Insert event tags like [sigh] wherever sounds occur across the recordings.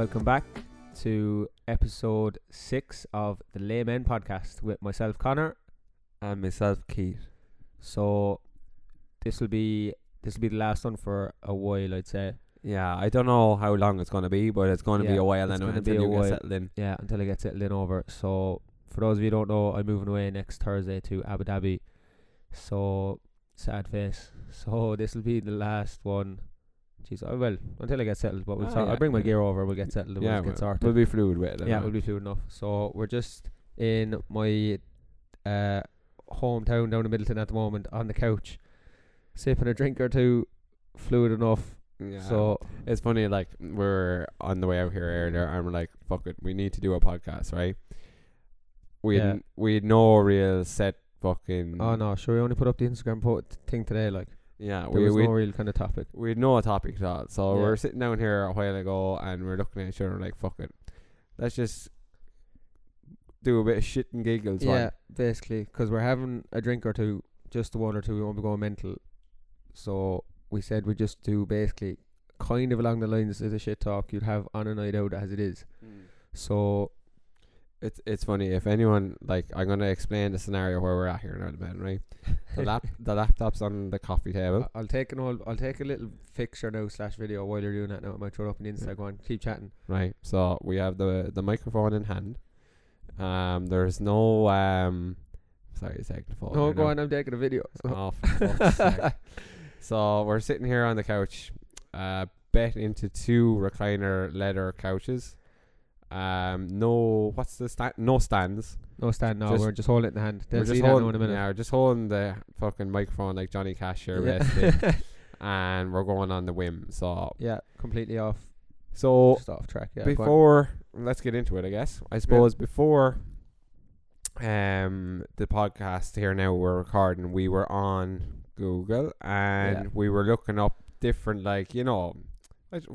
welcome back to episode six of the Laymen podcast with myself, Connor. and myself, Keith. So this will be this will be the last one for a while, I'd say. Yeah, I don't know how long it's going to be, but it's going to be a while anyway until you while. get settled in. Yeah, until I get settled in over. So for those of you who don't know, I'm moving away next Thursday to Abu Dhabi. So sad face. [laughs] So this will be the last one. Jeez, oh, well, until I get settled, but we'll Ah, sort, yeah, I'll bring my gear over. We'll get settled. and yeah, we'll get sorted. we'll be fluid with it. Yeah, we'll be fluid enough. So we're just in my uh, hometown down in Midleton at the moment on the couch, sipping a drink or two, fluid enough. Yeah. So it's funny, like we're on the way out here earlier, and we're like, "Fuck it, we need to do a podcast, right?" We Yeah. we no real set fucking. oh no, sure we only put up the Instagram po- thing today. Like Yeah, there we was we no real kind of topic. we had no topic at all. So Yeah. we're sitting down here a while ago, and we're looking at each other like, "Fuck it, let's just do a bit of shit and giggles." one." Yeah, basically, because we're having a drink or two, just the one or two. We won't be going mental. So we said we just do basically kind of along the lines of the shit talk you'd have on a night out as it is. Hmm. So It's it's funny if anyone like I'm gonna explain the scenario where we're at here now, man. Right, [laughs] the lap the laptop's on the coffee table. I'll take an old, I'll take a little fixture now slash video while you're doing that now. I might throw it up on Insta. Yeah. Go on, keep chatting. Right, so we have the the microphone in hand. Um, there's no um, sorry, the phone. no, go now. on. I'm taking a video. Oh. [laughs] So we're sitting here on the couch, uh, bet into two recliner leather couches. Um, no, what's the stand? No stands. No stand. No, Just- we're just holding it in the hand. They'll we're just holding, in a minute. yeah, we're just holding the fucking microphone like Johnny Cash here, Yeah. basically, [laughs] and we're going on the whim. So, yeah, completely off. so Just off track. Yeah. before let's get into it, I guess. I suppose before um the podcast here now we're recording, we were on Google and Yeah. we were looking up different like you know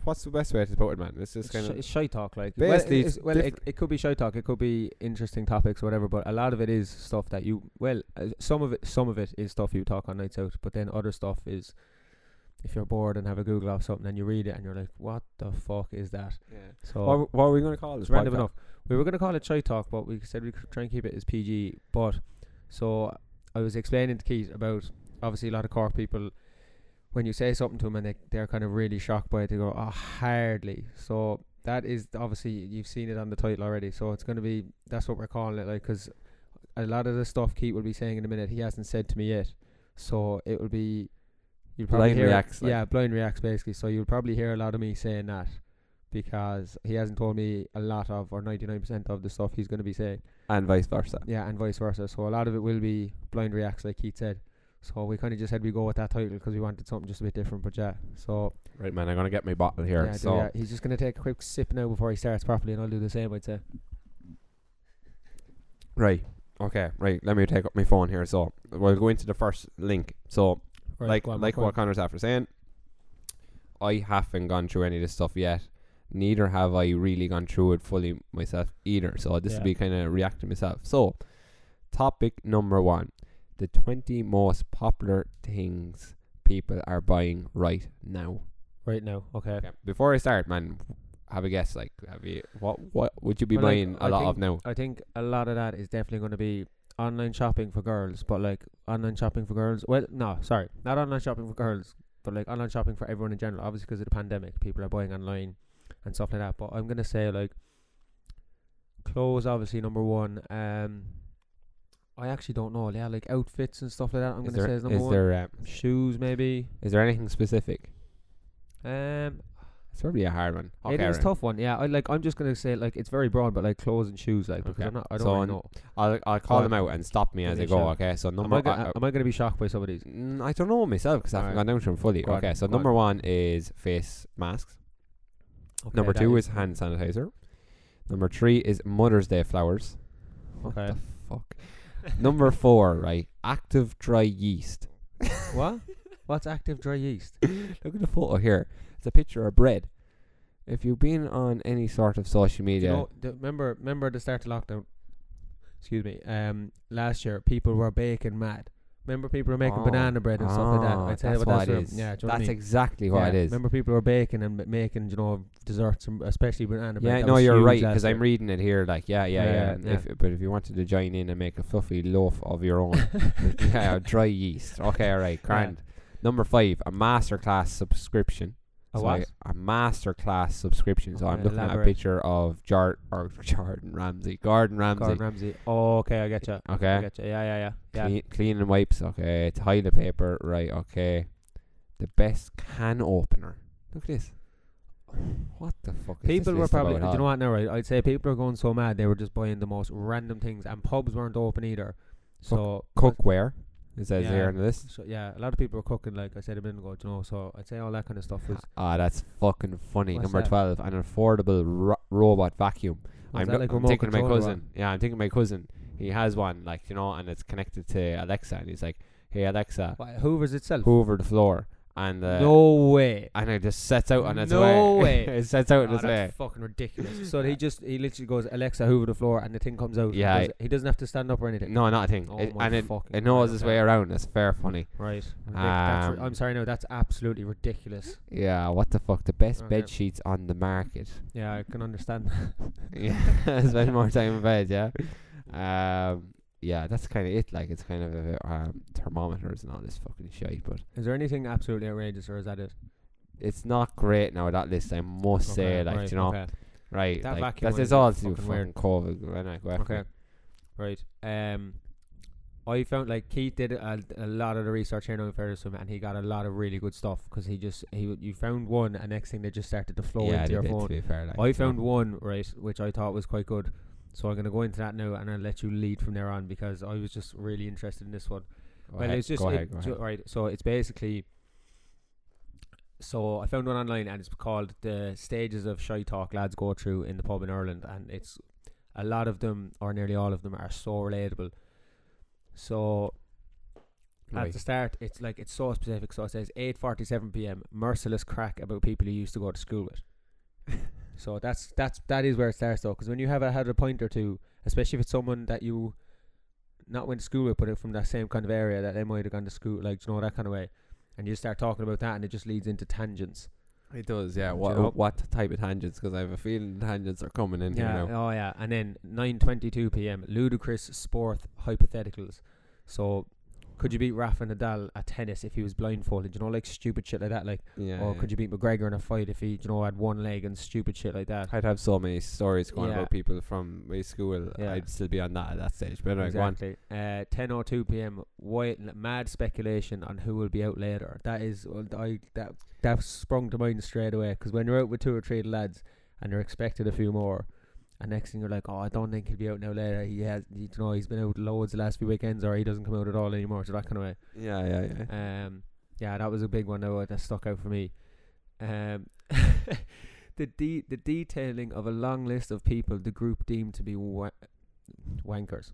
what's the best way to put it, man? It's just It's, kind sh- of it's shy talk, like Basically, Well, well it, it could be shy talk. It could be interesting topics, whatever. But a lot of it is stuff that you well, uh, some of it, some of it is stuff you talk on nights out. But then other stuff is if you're bored and have a Google of something and you read it and you're like, what the fuck is that? yeah. So What, what are we going to call this? random podcast? enough. We were gonna call it shy talk, but we said we could try and keep it as PG. But so I was explaining to Keith about obviously a lot of Cork people when you say something to them and they they're kind of really shocked by it, they go, "Oh, hardly." So that is obviously you've seen it on the title already. So it's gonna be that's what we're calling it, like because a lot of the stuff Keith will be saying in a minute he hasn't said to me yet. So it will be you'll probably Blind hear reacts, like. yeah, blind reacts basically. So you'll probably hear a lot of me saying that because he hasn't told me a lot of or 99% of the stuff he's going to be saying. and vice versa. Yeah, and vice versa. So a lot of it will be blind reacts, like Keith said. So we kind of just said we go with that title because we wanted something just a bit different. But yeah, so Right, man. I'm gonna get my bottle here. yeah, so that. he's just going to take a quick sip now before he starts properly, and I'll do the same. I'd say. right, okay, right. Let me take up my phone here. So we'll go into the first link. So Right, like on, like what Connor's after saying, I haven't gone through any of this stuff yet. Neither have I really gone through it fully myself either. So this Yeah. will be kind of reacting myself. So, topic number one: the twenty most popular things people are buying right now. right now. Okay. Okay. Before I start, man, have a guess. Like, have you what what would you be Well, like, buying I a lot think- of now? I think a lot of that is definitely going to be online shopping for girls, but like online shopping for girls. Well, no, sorry, not online shopping for girls, but like online shopping for everyone in general. Obviously, because of the pandemic, people are buying online and stuff like that. But I'm gonna say like clothes, obviously number one. Um, I actually don't know. Yeah, like outfits and stuff like that. I'm Is gonna there say is number is one. there um, Shoes, maybe. is there anything specific? Um, It's probably a hard one. it is right. tough one. Yeah, I like. I'm just gonna say like it's very broad, but like clothes and shoes, like because Okay. I'm not. I don't so really know. I'll I'll call Go them out and stop me as I go. Okay, so Am number I, gonna, I, am I gonna be shocked by some of these? Mm, I don't know myself because I haven't Alright. gone down to them fully. Go on, okay, so go on. number one is face masks. Okay, number two is hand sanitizer. Number three is Mother's Day flowers. What the fuck? Number four, right? Active dry yeast. [laughs] What? What's active dry yeast? Look at the photo here. It's a picture of bread. If you've been on any sort of social media, You know, the, remember, remember the start of lockdown. Excuse me. Um, last year people were baking mad Remember people are making Oh. banana bread and stuff like that. Ah, I'd say that's what what that's it where- is. Yeah, do you know what I That's mean? exactly what Yeah, it is. Remember people are baking and m- making, you know, desserts, and especially banana bread. Yeah, That no, was you're huge right last because I'm year. reading it here. Like, yeah, yeah, Yeah, yeah. yeah, and yeah. If, but if you wanted to join in and make a fluffy loaf of your own, [laughs] yeah, dry yeast. Okay, all right, grand. Number five, a masterclass subscription. A So what? I- A masterclass subscription. So I'm Okay, looking at a picture of Jar or [laughs] Jordan Ramsey, Gordon Ramsay. Gordon Ramsay. Oh, okay, I get you. I Okay, get you. Yeah, yeah, yeah. Yeah. Clean, cleaning wipes. Okay, toilet paper. Right. Okay, the best can opener. Look at this. What the fuck? Is People this were probably, do you know what now, right? I'd say people are going so mad they were just buying the most random things, and pubs weren't open either. So, Cookware. It that Yeah. here on the list. so yeah, a lot of people are cooking, like I said a minute ago, you know. So I'd say all that kind of stuff is. Ah, that's fucking funny. What's Number that? twelve, an affordable ro- robot vacuum. Was I'm, that like I'm thinking of my cousin. Yeah, I'm thinking of my cousin. He has one, like you know, and it's connected to Alexa, and he's like, "Hey Alexa, What, Hoover's itself. hoover the floor," and uh, no way. and it just sets out on its No way. [laughs] way. it sets out on Oh, its way. fucking ridiculous. [laughs] So he just he literally goes Alexa Hoover the floor and the thing comes out. Yeah, does it. he doesn't have to stand up or anything. No, not a thing. Oh It- my and it, fucking it knows its way around. It's fair funny. Right. Ridic- that's ri- Um, I'm sorry, no, that's absolutely ridiculous. Yeah, what the fuck? The best Okay. bed sheets on the market. Yeah, I can understand. [laughs] yeah, spend more time in bed. Yeah, um, yeah, that's kind of it. Like it's kind of a, um, thermometers and all this fucking shit, but Is there anything absolutely outrageous, or is that it? it's not great now. That list, I must say, like right, you know, Okay. right? That like, that's it's is all to do with fucking weird. fucking COVID. Anyway, go Okay. Right. Um, I found like Keith did a, a lot of the research here now in fairness to him, and he got a lot of really good stuff because he just he you found one, and next thing they just started to flow yeah, into your did, phone. to be fair. Like, I found one right, which I thought was quite good. So I'm gonna go into that now, and I'll let you lead from there on because I was just really interested in this one. Go well, ahead, it's just it- ahead, go ju- ahead. right. So it's basically. So I found one online, and it's called the stages of shy talk lads go through in the pub in Ireland, and it's a lot of them, or nearly all of them, are so relatable. So at the start, it's like it's so specific. So it says 8:47 p.m. Merciless crack about people you used to go to school with. [laughs] so that's that's that is where it starts though, because when you have a, had a point or two, especially if it's someone that you not went to school with, but it from that same kind of area that they might have gone to school, like you know that kind of way, and you start talking about that, and it just leads into tangents. It does, yeah. Do you What know? what type of tangents? Because I have a feeling tangents are coming in Yeah. here now. Oh yeah. And then 9:22 p.m. Ludicrous sport hypotheticals. So, could you beat Rafa Nadal at tennis if he was blindfolded? You know, like stupid shit like that. Like, Yeah. or yeah. could you beat McGregor in a fight if he, you know, had one leg and stupid shit like that? I'd have so many stories going Yeah. about people from my school. Yeah. I'd still be on that at that stage. But anyway, go on. Exactly. Uh, 10:02 p.m. White, mad speculation on who will be out later? That is, well, I that that sprung to mind straight away because when you're out with two or three lads and you're expected a few more, and next thing you're like, oh, I don't think he'll be out now later. He has, you know, he's been out loads the last few weekends, or he doesn't come out at all anymore. So that kind of way. Yeah, yeah, yeah. Um, yeah, that was a big one though that stuck out for me. Um, [laughs] the de- the detailing of a long list of people the group deemed to be wa- wankers.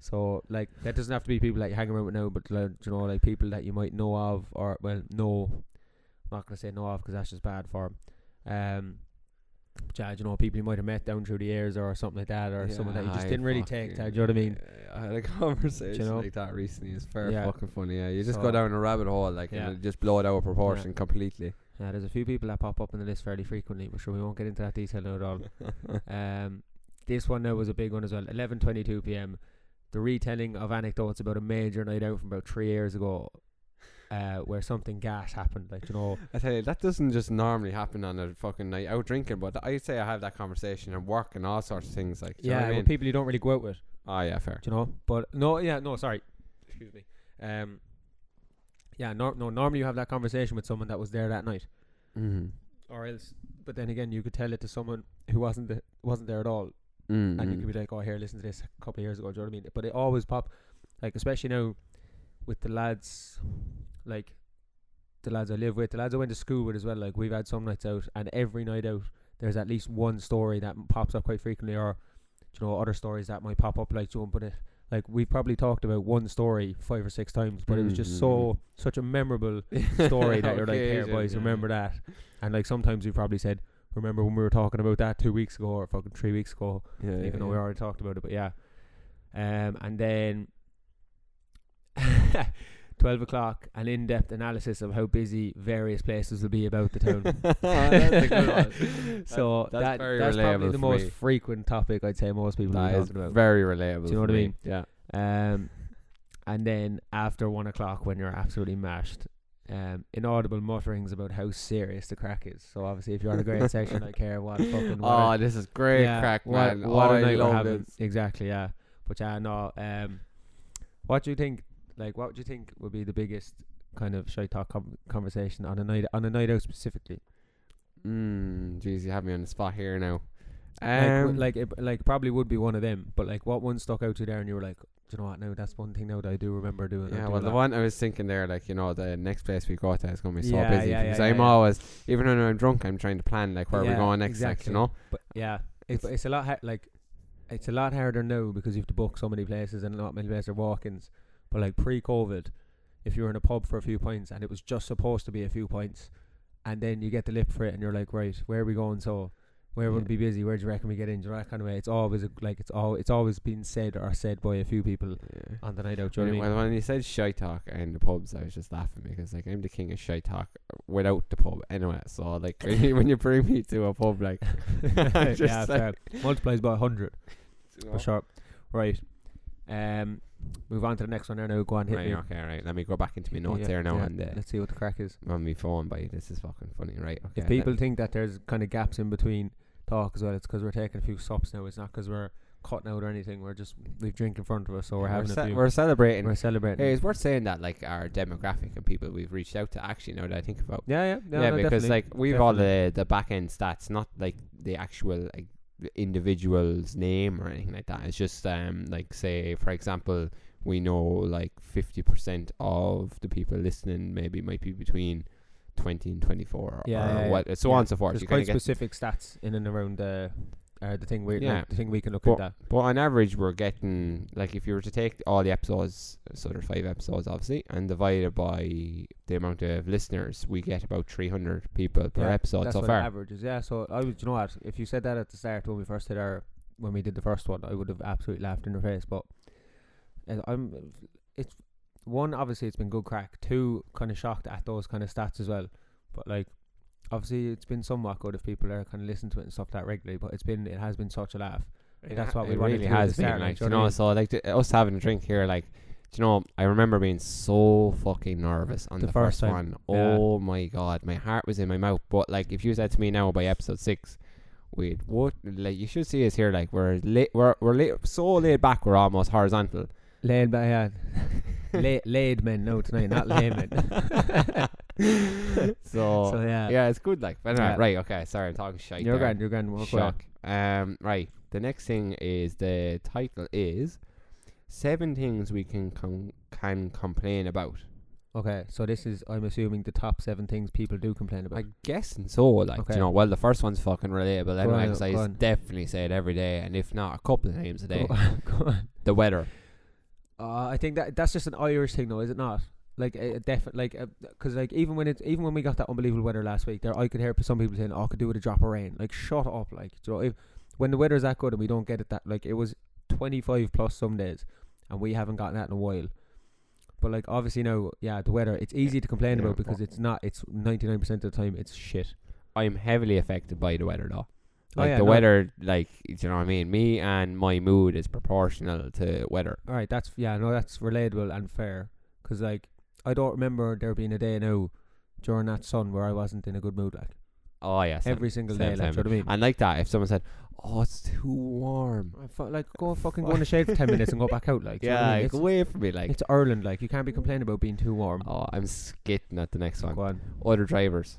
So like that doesn't have to be people that you hang around with now, but like, you know, like people that you might know of or well know. I'm not gonna say know of because that's just bad for 'em. Um, yeah, you know, people you might have met down through the years or something like that, or someone that you just I didn't really take. To, do you know what I mean? I had a [laughs] conversation you know? like that recently. It's fair Yeah. fucking funny. Yeah, you just So- go down a rabbit hole like Yeah. and it just blow it out of proportion completely. Yeah, there's a few people that pop up in the list fairly frequently, but sure we won't get into that detail now at all. [laughs] Um, this one now was a big one as well. 11:22 p.m. The retelling of anecdotes about a major night out from about three years ago, uh, where something gas happened. Like you know, I tell you, that doesn't just normally happen on a fucking night out drinking, but I'd say I have that conversation at work and all sorts of things. Like, do you know yeah, what I with mean? people you don't really go out with. oh yeah, fair. Do you know? But no, yeah, no, sorry, excuse me. Um, yeah, nor- no, normally you have that conversation with someone that was there that night, Mm. or else. But then again, you could tell it to someone who wasn't the, wasn't there at all, Mm. and you could be like, "Oh, here, listen to this a couple of years ago." Do you know what I mean? But it always pop, like especially now, with the lads, like the lads I live with, the lads I went to school with as well. Like we've had some nights out, and every night out, there's at least one story that pops up quite frequently, or you know, other stories that might pop up. Like, do you want to put it? Like we've probably talked about one story five or six times, but it was just so such a memorable [laughs] story that you're like, "Here, boys, yeah. remember that." And like sometimes we've probably said, "Remember when we were talking about that two weeks ago or fucking three weeks ago?" Yeah, even yeah, though we already talked about it. But yeah, um, and then [laughs] 12 o'clock, an in depth analysis of how busy various places will be about the town. [laughs] That's a good one. [laughs] so that's that, very that's probably the most me. frequent topic I'd say most people That are talking about. very relatable. Do you know what I mean? Yeah. Um, and then after one o'clock, when you're absolutely mashed, um, inaudible mutterings about how serious the crack is. So obviously, if you're on a great section, I care what [laughs] fucking. What Oh, this is great yeah, crack, man. What oh, a I night we're love having. Exactly, yeah. But yeah, no. Um, what do you think? Like, what would you think would be the biggest kind of shy talk com- conversation on a night on a night out specifically? Mm, jeez, you have me on the spot here now. like, w- Um, like, it, like probably would be one of them. But like, what one stuck out to you there, and you were like, do you know what? Now that's one thing now that I do remember doing. Yeah, do well, the that." one I was thinking there, like you know, the next place we go to is going to be so Yeah, busy yeah, because yeah, I'm always, even when I'm drunk, I'm trying to plan like where we're going next, like, exactly. you know. But yeah, it's it's a lot ha- like it's a lot harder now because you have to book so many places and not many places are walk-ins. But like pre-COVID, if you were in a pub for a few pints and it was just supposed to be a few pints, and then you get the lip for it and you're like, right, where are we going? So where would be busy? Where do you reckon we get in? Do you know that kind of way? It's always a, like it's all it's always been said or said by a few people Yeah. on the night out. Do you know what I mean? when you said shy talk and the pubs, I was just laughing because like I'm the king of shy talk without the pub anyway. So like [laughs] when you, when you bring me to a pub, like [laughs] [laughs] yeah, like, multiplies by hundred. For sure. Right. Um, move on to the next one there now. Go on, hit Right, me. okay, right. Let me go back into my notes Yeah, there now yeah. and uh, Let's see what the crack is. on my phone. By this is fucking funny, right? Okay. If people think that there's kind of gaps in between talk as well, it's because we're taking a few sups now. It's not because we're cutting out or anything. We're just we've drink in front of us, so we're, having ce- a few. we're celebrating. we're celebrating. Hey, it's worth saying that like our demographic and people we've reached out to actually now that I think about. yeah, yeah, Yeah, no, because definitely, like we've all the the back end stats, not like the actual like individual's name or anything like that. It's just um like say for example we know like fifty percent of the people listening maybe might be between twenty and twenty four Yeah, or yeah, what so Yeah. on and so forth. There's You quite specific stats in and around the uh, the thing we Yeah. like, the thing we can look But- at that. But on average, we're getting like if you were to take all the episodes, so there's five episodes obviously, and divide it by the amount of listeners, we get about 300 people per Yeah, episode That's so what far. the average is. Yeah, so I would, you know what? If you said that at the start when we first did our, when we did the first one, I would have absolutely laughed in your face. But I'm, it's one obviously it's been good crack. Two kind of shocked at those kind of stats as well. But like, obviously it's been somewhat good if people are kind of listening to it and stuff that regularly. But it's been it has been such a laugh. It that's ha- what we it wanted really to has been like you know what I know mean? so like the, us having a drink here like do you know I remember being so fucking nervous on The the, first first, one. yeah. Oh my god my heart was in my mouth but like if you said to me now by episode 6 we'd what like you should see us here like we're we're, we're so laid back we're almost horizontal Laid by [laughs] La- laid men no tonight, not laymen. [laughs] so, so yeah, yeah it's good like but anyway, Yeah. right okay sorry I'm talking shite you're there. grand, you're grand. Walk away. Shock. Um, right. The next thing is the title is seven things we can com- can complain about. Okay, so this is I'm assuming the top seven things people do complain about. I guess so like Okay. you know. Well, the first one's fucking relatable anyway on, 'cause I go s- on. definitely say it every day, and if not a couple of times a day. Go on, [laughs] go on. the weather. Uh, I think that that's just an Irish thing, though, is it not? Like, uh, def- like, because like even when it's even when we got that unbelievable weather last week, there I could hear some people saying, "Oh, I could do with a drop of rain." Like, shut up, like, you know, if, when the weather's that good and we don't get it that like it was twenty five plus some days, and we haven't gotten that in a while. But like, obviously now, yeah, the weather it's easy to complain Yeah, about because it's not. It's ninety nine percent of the time it's shit. I'm heavily affected by the weather though. Oh, Like yeah, the no. weather, like you know what I mean. Me and my mood is proportional to weather. All right, that's yeah, no, that's relatable and fair. Because like, I don't remember there being a day now during that sun where I wasn't in a good mood. Like Oh yes, every single same, day, like, same. do you know what I mean? and like that. If someone said, "Oh, it's too warm," I fu- like go [laughs] fucking go in the shade for ten minutes and go back out. Like know I yeah, mean? like, away from me, like. it's, it's Ireland. Like you can't be complaining about being too warm. Oh, I'm skitting at the next one. Go on. Other drivers.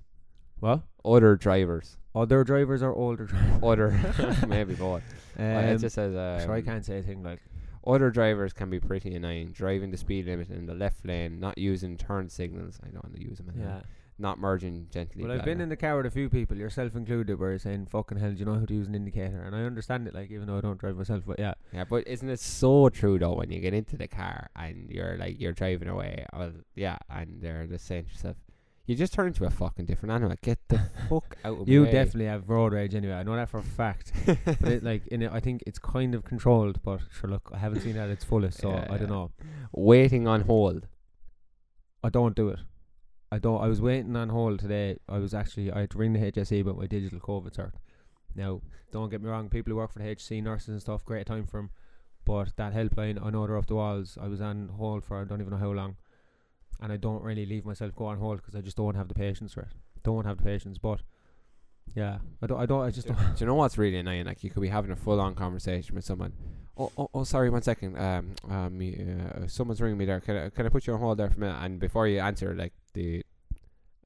What? Other drivers. Other drivers or older drivers? [laughs] Other. [laughs] maybe both. Um, it just says. Um, so I can't say a thing like. Other drivers can be pretty annoying. Driving the speed limit in the left lane, not using turn signals. I don't want to use them. Yeah. Not merging gently. Well, I've been in the car with a few people, yourself included, where you're saying, "Fucking hell, do you know how to use an indicator?" And I understand it, like even though I don't drive myself, but yeah, Yeah, but isn't it so true though when you get into the car and you're like you're driving away? Well, yeah, and they're just saying to yourself, you just turn into a fucking different animal. Get the [laughs] fuck out of You my way. definitely have road rage anyway. I know that for a fact. but it, like in it, I think it's kind of controlled. But sure, look, I haven't seen it at its fullest, so Yeah, I don't know. Waiting on hold. I don't do it. I don't. I was waiting on hold today. I was actually I had to ring the HSE about my digital COVID cert. Now, don't get me wrong. People who work for the HSE, nurses and stuff, great time for 'em. But that helpline, I know they're off the walls. I was on hold for I don't even know how long, and I don't really leave myself go on hold because I just don't have the patience for it. Don't have the patience. But yeah, I don't. I don't. I just Do, don't. do you know what's really annoying? Like you could be having a full on conversation with someone. Oh, oh, oh, sorry, one second. Um, um, uh, someone's ringing me there. Can I, can I put you on hold there for a minute? And before you answer, like the,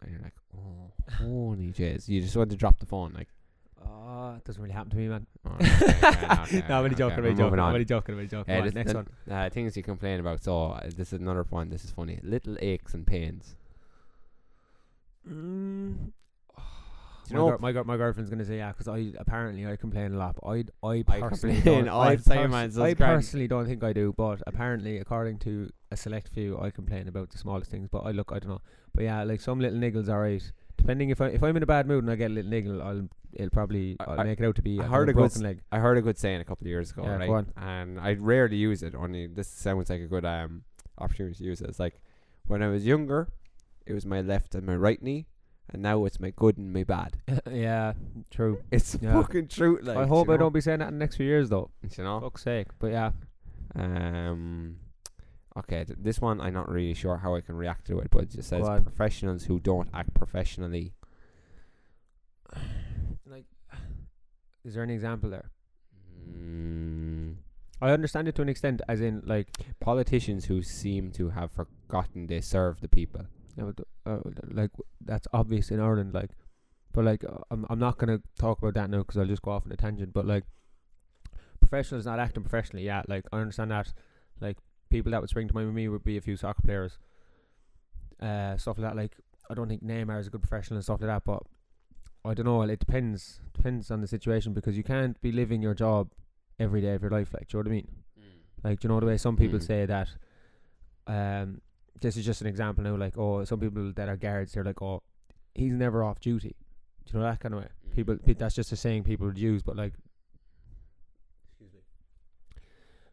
and you're like, oh, [laughs] holy jizz! You just want to drop the phone, like. Oh, it doesn't really happen to me, man. oh, okay, okay, okay, [laughs] no, I'm only okay, joking. I'm joking. I'm only joking. I'm only joking. Go on, next one. Uh, things you complain about. So uh, this is another one. This is funny. Little aches and pains. Mm. Do [sighs] my, you know- gir- my, gir- my girlfriend's gonna say yeah, 'cause I apparently I complain a lot. I I I personally complain don't. all I pers- man, so I personally don't think I do, but apparently, according to a select few, I complain about the smallest things. But I look, I don't know. But yeah, like some little niggles, alright. Depending if I if I'm in a bad mood and I get a little niggle, I'll it'll probably I'll I- make it out to be I heard a good s- leg. I heard a good saying a couple of years ago, Yeah, right? go on. And I rarely use it. Only this sounds like a good um opportunity to use it. It's like when I was younger, it was my left and my right knee, and now it's my good and my bad. [laughs] yeah, true. It's Yeah. fucking true. Like I hope I know? don't be saying that in the next few years though. You know. Fuck's sake. But yeah, Um. Okay, th- this one I'm not really sure how I can react to it, but it just says Go on. professionals who don't act professionally. [sighs] like, [sighs] is there any example there? Mm, I understand it to an extent, as in like politicians who seem to have forgotten they serve the people. Yeah, but, uh, like that's obvious in Ireland, like, but like uh, I'm I'm not gonna talk about that now because I'll just go off on a tangent. But like, professionals not acting professionally, yeah, like I understand that. Like people that would spring to mind with me would be a few soccer players, uh, stuff like that. Like I don't think Neymar is a good professional and stuff like that, but I don't know. It depends depends on the situation because you can't be living your job every day of your life. Like, do you know what I mean? Like, do you know the way some people Mm. say that? Um, this is just an example now. Like, oh, some people that are guards, they're like, oh, he's never off duty. Do you know that kind of way? Mm. People, that's just a saying people would use, but like,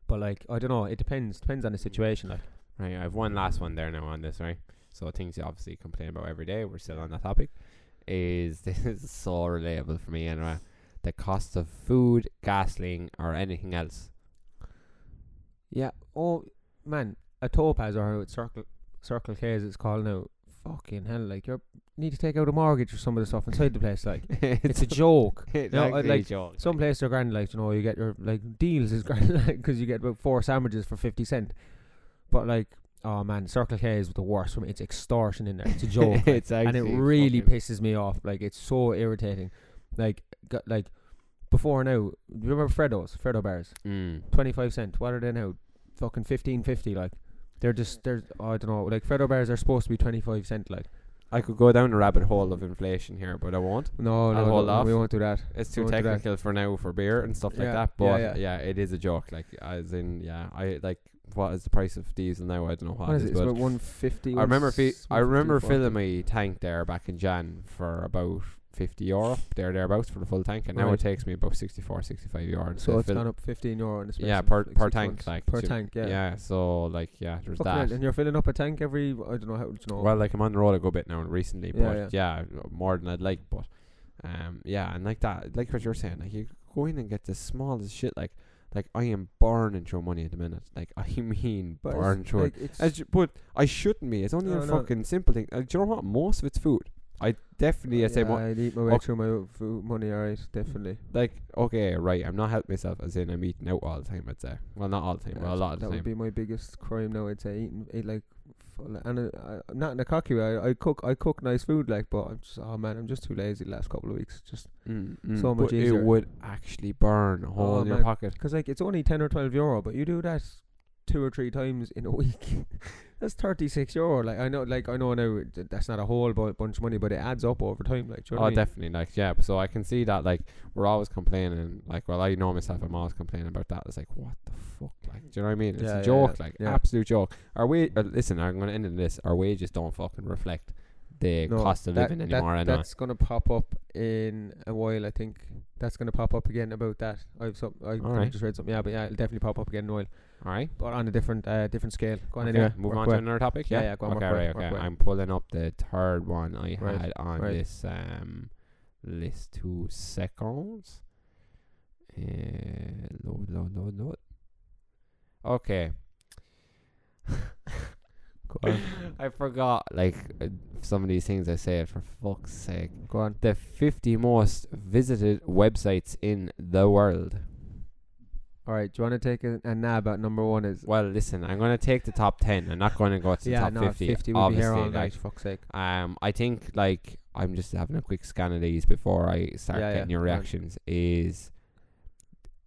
but like, I don't know. It depends. Depends on the situation. Like, Right, I have one last one there now on this, right? So things you obviously complain about every day. We're still on that topic. Is [laughs] this is so relatable for me anyway? Uh, the cost of food, gasoline, or anything else. yeah. Oh man, a topaz or circle, circle K as it's called now. Fucking hell! Like, you need to take out a mortgage for some of the stuff inside the place. Like, [laughs] it's a joke. [laughs] it's No, I actually a like joke. Some places are grand, like you know, you get your like deals is [laughs] grand, like because you get about four sandwiches for fifty cent. But like, oh man, Circle K is the worst for me. It's extortion in there. It's a joke, like, it's and it really pisses me off. Like it's so irritating. Like, got, like before now, you remember Freddo's, Freddo bars, Mm. twenty five cent. What are they now? Fucking fifteen fifty. Like they're just they're oh, I don't know. Like Freddo bars are supposed to be twenty five cent. Like I could go down the rabbit hole of inflation here, but I won't. no, I'll no, hold no, off. we won't do that. It's too that. technical for now for beer and stuff like Yeah, that. But yeah. yeah, it is a joke. Like as in, yeah, I like what is the price of diesel now? I don't know what, What is it? It's but about one fifty. I remember fi- I remember filling my tank there back in Jan for about 50 euro there thereabouts for the full tank and now it takes me about 64 65 euro So it's fill- gone up fifteen euro in the space yeah per like, per tank months. like per so- tank. Yeah. yeah so like yeah there's Fucking that hell, and you're filling up a tank every. I don't know how. You know. well like I'm on the road a good bit now recently Yeah, but yeah. more than I'd like but um yeah and like that like what you're saying like you go in and get the smallest shit like like I am burning through money at the minute like [laughs] I mean but burn through like, it you- but I shouldn't be. It's only No, a no. fucking simple thing. Uh, do you know what? Most of it's food. I definitely, I say, yeah, I'd eat my way Ok- through my food money. Alright, definitely. like, okay, right. I'm not helping myself as in I'm eating out all the time. I'd say, well, not all the time, well, a lot of the that would be my biggest crime now. I'd say eating, eat like, full, and uh, I, not in a cocky way. I, I cook, I cook nice food, like, but I'm just, oh man, I'm just too lazy the last couple of weeks. Just Mm, mm, so much but easier. It would actually burn a hole Oh, in your pocket. because like it's only ten or twelve euro, but you do that two or three times in a [laughs] week. That's thirty six euro. Like I know, like I know now that's not a whole bu- bunch of money, but it adds up over time. Like, do you know Oh, I mean? definitely. Like, yeah. So I can see that. Like, we're always complaining. Like, well, I know myself. I'm always complaining about that. It's like, what the fuck? Like, do you know what I mean? It's Yeah, a joke. yeah, Like, yeah. absolute joke. Our wage. Uh, listen, I'm going to end in this. Our wages don't fucking reflect the No, cost of that- living that- anymore. anyway. That's gonna pop up in a while. I think that's gonna pop up again about that. I've some, I kinda just read something. Yeah, but yeah, it'll definitely pop up again in a while, All right. but on a different uh, different scale. Go on Okay, anyway. Work on to another topic. Yeah, Yeah, yeah, go on, okay, right. Okay. I'm pulling up the third one I Right, had on right. this um list. Two seconds. Uh, load, load, load, load. Okay. [laughs] Go on. [laughs] I forgot like uh, some of these things I said for fuck's sake. Go on. The 50 most visited websites in the world. All right. Do you want to take a, a nab at number one? Is Well, listen, I'm going to take the top 10. I'm not going to go to the yeah, top no, 50. 50 will be here all like, night. Fuck's sake. Um, I think like I'm just having a quick scan of these before I start Yeah, yeah, getting your go on. reactions. Is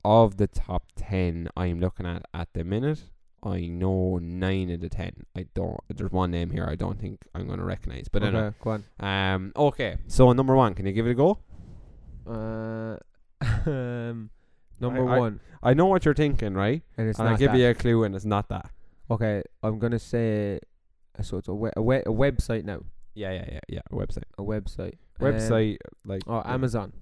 of the top ten I'm looking at at the minute, I know nine of the ten. I don't. There's one name here I don't think I'm gonna recognize. But okay, anyway, go on. um, okay. So number one, can you give it a go? Uh, [laughs] um, number I- one, I know what you're thinking, right? and it's and not I'll give that. you a clue, and it's not that. Okay, I'm gonna say. uh, So it's a, we- a, we- a website now. Yeah, yeah, yeah, yeah. A website, A website. Um, website, like oh, yeah, Amazon.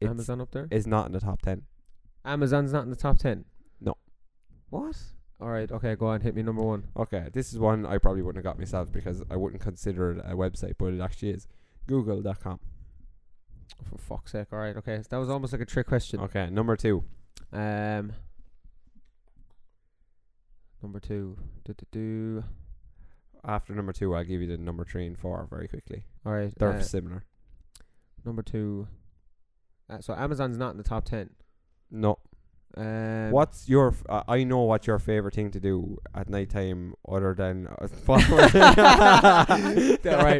it's- Amazon up there. is not in the top ten. Amazon's not in the top ten. No. What? All right. Okay. Go on. Hit me number one. Okay, this is one I probably wouldn't have got myself because I wouldn't consider it a website, but it actually is. Google.com. For fuck's sake. All right. Okay. So that was almost like a trick question. Okay, number two. Um. Number two. Do do do. After number two, I'll give you the number three and four very quickly. All right. They're uh, similar. number two. Uh, so Amazon's not in the top ten. No. Um, What's your? F- uh, I know what your favorite thing to do at night time, other than. Uh, [laughs] [laughs] right.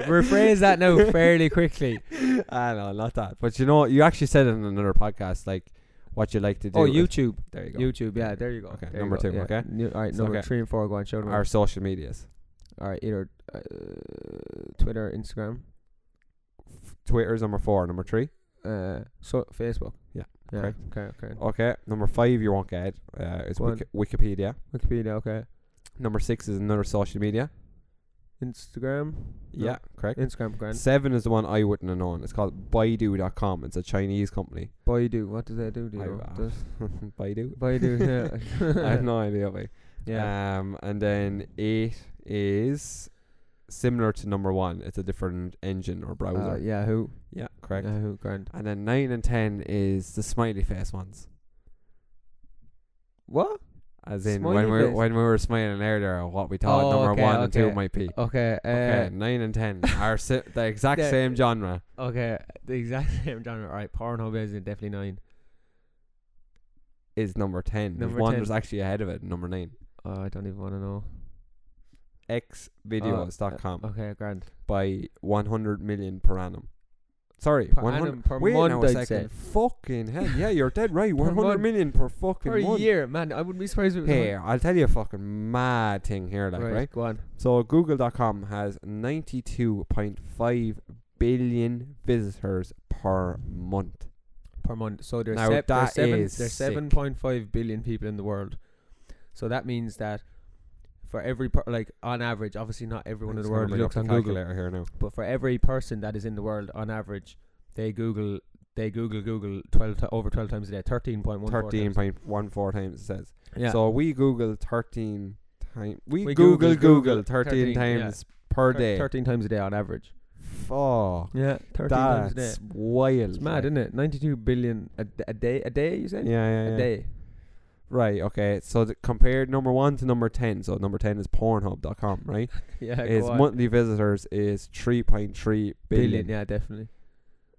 Rephrase that now fairly quickly. [laughs] I know, not that. But you know, you actually said it in another podcast, like what you like to do. Oh, YouTube. There you go. YouTube. Yeah. There you go. Okay, there number go, two, yeah. okay? New- all right. So, number okay. three and four. Go on. Show them. Our social medias. All right. Either uh, Twitter, Instagram. Twitter's number four. Number three. Uh, so Facebook. Yeah, Yeah. correct. Okay. Okay. Okay. Number five, you won't get. Uh, it's Go on. Wiki- Wikipedia. Wikipedia. Okay. Number six is another social media. Instagram. Yeah, correct. Instagram. Grand. Seven is the one I wouldn't have known. It's called Baidu.com. It's a Chinese company. Baidu. What does that do? Do you I- know? Does [laughs] Baidu. Baidu. Yeah. [laughs] I have no [laughs] idea. Yeah. Um, and then eight is similar to number one. It's a different engine or Uh, browser. Yahoo. yeah, correct. Yahoo. Grand. And then nine and ten is the smiley face ones. What? As in Smiley when we face? when we were smiling earlier, what we thought Oh, number okay, one and two might be. Okay. Uh, Okay, nine and ten [laughs] are si- the exact Yeah. same genre. Okay. The exact [laughs] same genre. All right. Pornhub is definitely nine. Is number ten. Number one 10. that's actually ahead of it. Number nine. Oh, I don't even want to know. Xvideos.com Oh, okay. Grand. by 100 million per annum. Sorry, Per 100 annum, per Wait month, now a I'd second. say. Fucking hell. Yeah, you're dead right. [laughs] Per 100 month. million per fucking a month. year, man. I wouldn't be surprised if it Here, I'll tell you a fucking mad thing here, like, right, right? Go on. So, Google.com has 92.5 billion visitors per month. per month. So there's, Now sep- there's seven is there's seven point five billion people in the world. So that means that for every per- like on average, obviously not everyone in the world looks on Google, calculator here now. but for every person that is in the world on average, they Google they Google Google twelve ti over twelve times a day, thirteen point one. 13.14 times it says. Yeah. So, we Google 13 times. We, We Google Google Google, Google 13, 13, yeah. times per day. Thirteen times a day on average. Fuck. Yeah, thirteen times a day. That's wild. It's mad, isn't it? Ninety-two billion a, d- a day. A day, you said? Yeah, yeah, A yeah. day. Right, okay. So th- compared number one to number 10. So number 10 is Pornhub.com, right? [laughs] Yeah, Its go on. monthly visitors is 3.3 billion. billion. Yeah, definitely.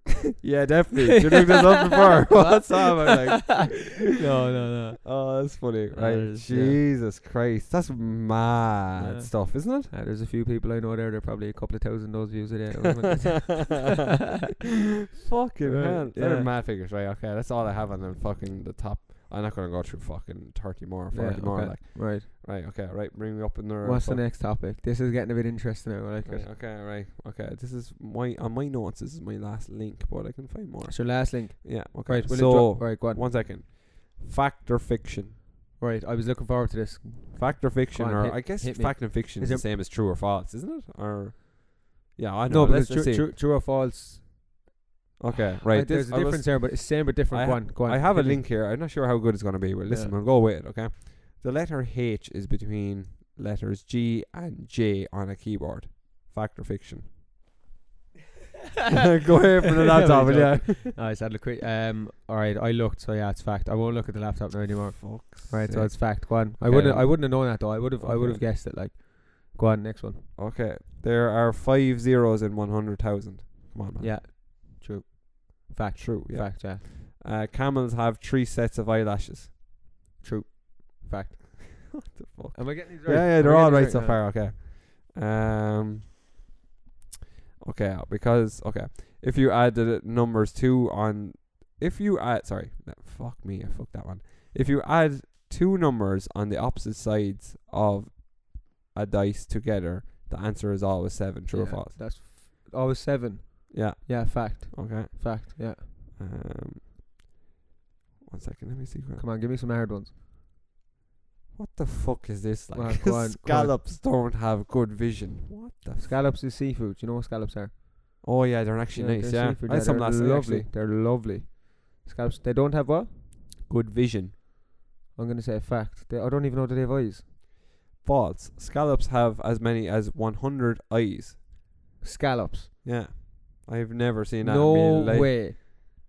[laughs] yeah, definitely. You look this up before? What's up? I'm like, [laughs] no, no, no. oh, that's funny. Right. yeah. Jesus Christ. That's mad Yeah. stuff, isn't it? Uh, there's a few people I know there. They're probably a couple of thousand those views a day. fucking Right, hell. They're yeah. mad figures, right? Okay, that's all I have on the fucking the top. I'm not gonna go through fucking thirty more, Yeah, forty more. okay. Like, right. right, okay, right. Bring me up in there. What's the next topic? This is getting a bit interesting now. I like Right, it. okay, right, okay. This is my on my notes. This is my last link, but I can find more. It's your last link. Yeah, okay. Right. Will so it drop? Right. Go on. one second. Fact or fiction? Right, I was looking forward to this. Fact or fiction, on, or hit- I guess me. fact and fiction Is is, the same as true or false, isn't it? Or yeah, I know. let's, true, see. true, true or false. Okay, [sighs] right. there's this, a difference there, but it's same but different. I go ha- on, go on. I have a link here. I'm not sure how good it's going to be, but listen, Yeah. we'll go with it, okay? The letter H is between letters G and J on a keyboard. Fact or fiction? [laughs] go ahead for the laptop, will? No, I said look. Um, all right, I looked, so yeah, it's fact. I won't look at the laptop now anymore. Fuck's Right, so it's fact. Go on. I Okay, wouldn't. I wouldn't have known that though. I would have. I would have guessed it. Like, go on, next one. Okay, there are five zeros in 100,000. Come on, man. Yeah. Fact. True, yeah. Fact. Yeah. Uh, camels have three sets of eyelashes. True. Fact. [laughs] what the fuck? Am I getting these Yeah, right? yeah, Am they're all right, right so far. Okay. Um. Okay, uh, because okay, if you add the numbers two on, if you add, sorry, fuck me, I fucked that one. If you add two numbers on the opposite sides of a dice together, the answer is always seven. True or false? That's f- always seven. Yeah. Yeah, fact. Okay. Fact. Yeah. Um. One second, let me see. Come on, give me some hard ones. What the fuck is this like? Well, go on, [laughs] go. Scallops don't have good vision. What the? Scallops is seafood. You know what scallops are? oh yeah, they're actually nice. they're Yeah, seafood, I had some they're last lovely. actually. They're lovely. Scallops. They don't have what? Good vision. I'm gonna say a fact. They, I don't even know that they have eyes. False. Scallops have as many as 100 eyes. Scallops. Yeah. I've never seen that No in my life. way.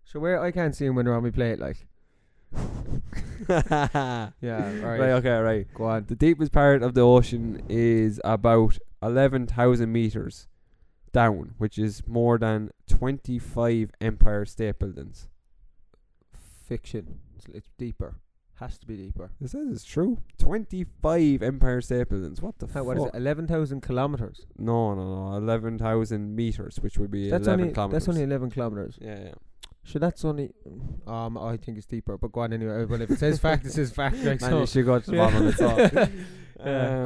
So where I can't see him when they're on me plate, like. [laughs] yeah. Right. Right, okay, right. Go on. The deepest part of the ocean is about 11,000 meters down, which is more than 25 Empire State Buildings. Fiction. It's, it's deeper. Has to be deeper. It says it's true. 25 Empire State Buildings. What the How, fuck? what is it? Eleven thousand kilometers. No, no, no. 11,000 meters, which would be That's 11 only kilometers. that's only eleven kilometers. yeah, yeah. So that's only. Um, I think it's deeper. But go on anyway. Well, if it says fact, it says fact. Like [laughs] Man, so. you should go to the bottom of. So. [laughs] yeah.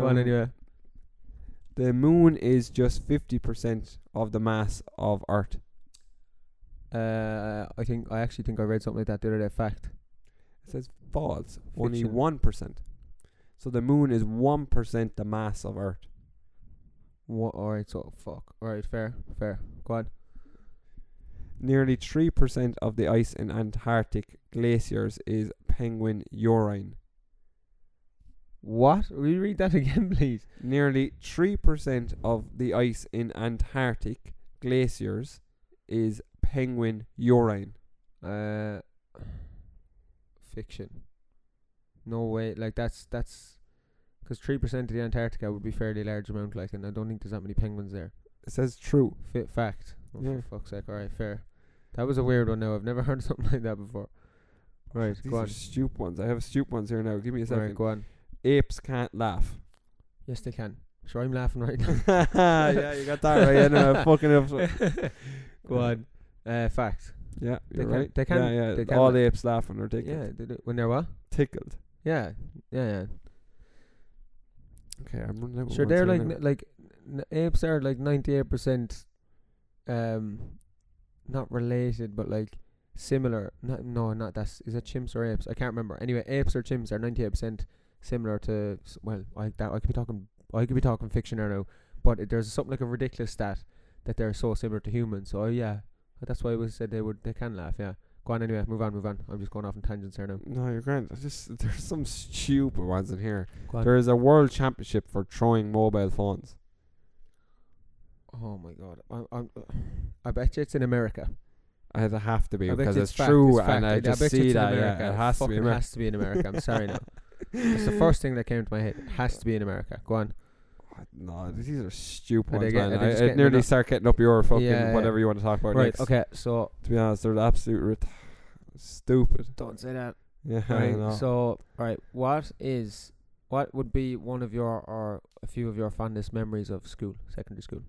Go on Um, anyway. The moon is just 50% of the mass of Earth. Uh, I think I actually think I read something like that the other day. Fact. It says false. Only 1%. So the moon is 1% the mass of Earth. What? All right. So fuck. All right. Fair. Fair. Go on. Nearly 3% of the ice in Antarctic glaciers is penguin urine. What? Will you read that [laughs] again, please? Nearly 3% of the ice in Antarctic glaciers is penguin urine. Uh, fiction. No way. Like that's that's because three percent of the Antarctica would be fairly large amount. Like, and I don't think there's that many penguins there. It says true. Fit fact. Oh, Yeah. For fuck's sake. All right. Fair. That was a weird one. Now I've never [laughs] heard something like that before. Right. These go are on. stupid ones. I have stupid ones here now. Give me a All right. second. Go on. Apes can't laugh. Yes, they can. Sure, I'm laughing right now. [laughs] yeah, you got that right. Yeah, no, fucking up. [laughs] go on. Uh, fact. Yeah, They you're can- right. they can- Yeah, yeah. they can All laugh. apes laugh when they're tickled. Yeah. They do. When they're what? Tickled. Yeah. Yeah. Yeah. Okay, I'm running out. Sure, they're like n- like n- apes are like ninety eight percent, um, not related, but like similar. Not, no, not that's is it chimps or apes? I can't remember. Anyway, apes or chimps are ninety eight percent similar to. s- Well, I that I could be talking. I could be talking fiction here now, but it, there's something like a ridiculous stat that they're so similar to humans. So yeah, that's why we said they would they can laugh. Yeah, go on anyway. Move on, move on. I'm just going off on tangents here now. No, you're grand. I just there's some stupid ones in here. On. There is a world championship for throwing mobile phones. Oh my god, I, I, I bet you it's in America. I'd have to be I because you it's, fact, true, it's and I I just bet see it's in that. America. Yeah, it has to be America. has to be in America. I'm sorry now. [laughs] It's the first thing that came to my head. It has to be in America. Go on. No, these are stupid ones, get- man. I, I nearly start getting up your fucking Yeah, yeah. whatever you want to talk about right. next. Okay. So To be honest, they're absolute ret- stupid. don't say that. Yeah, I Right. know. So all right. What is what would be one of your or a few of your fondest memories of school, secondary school?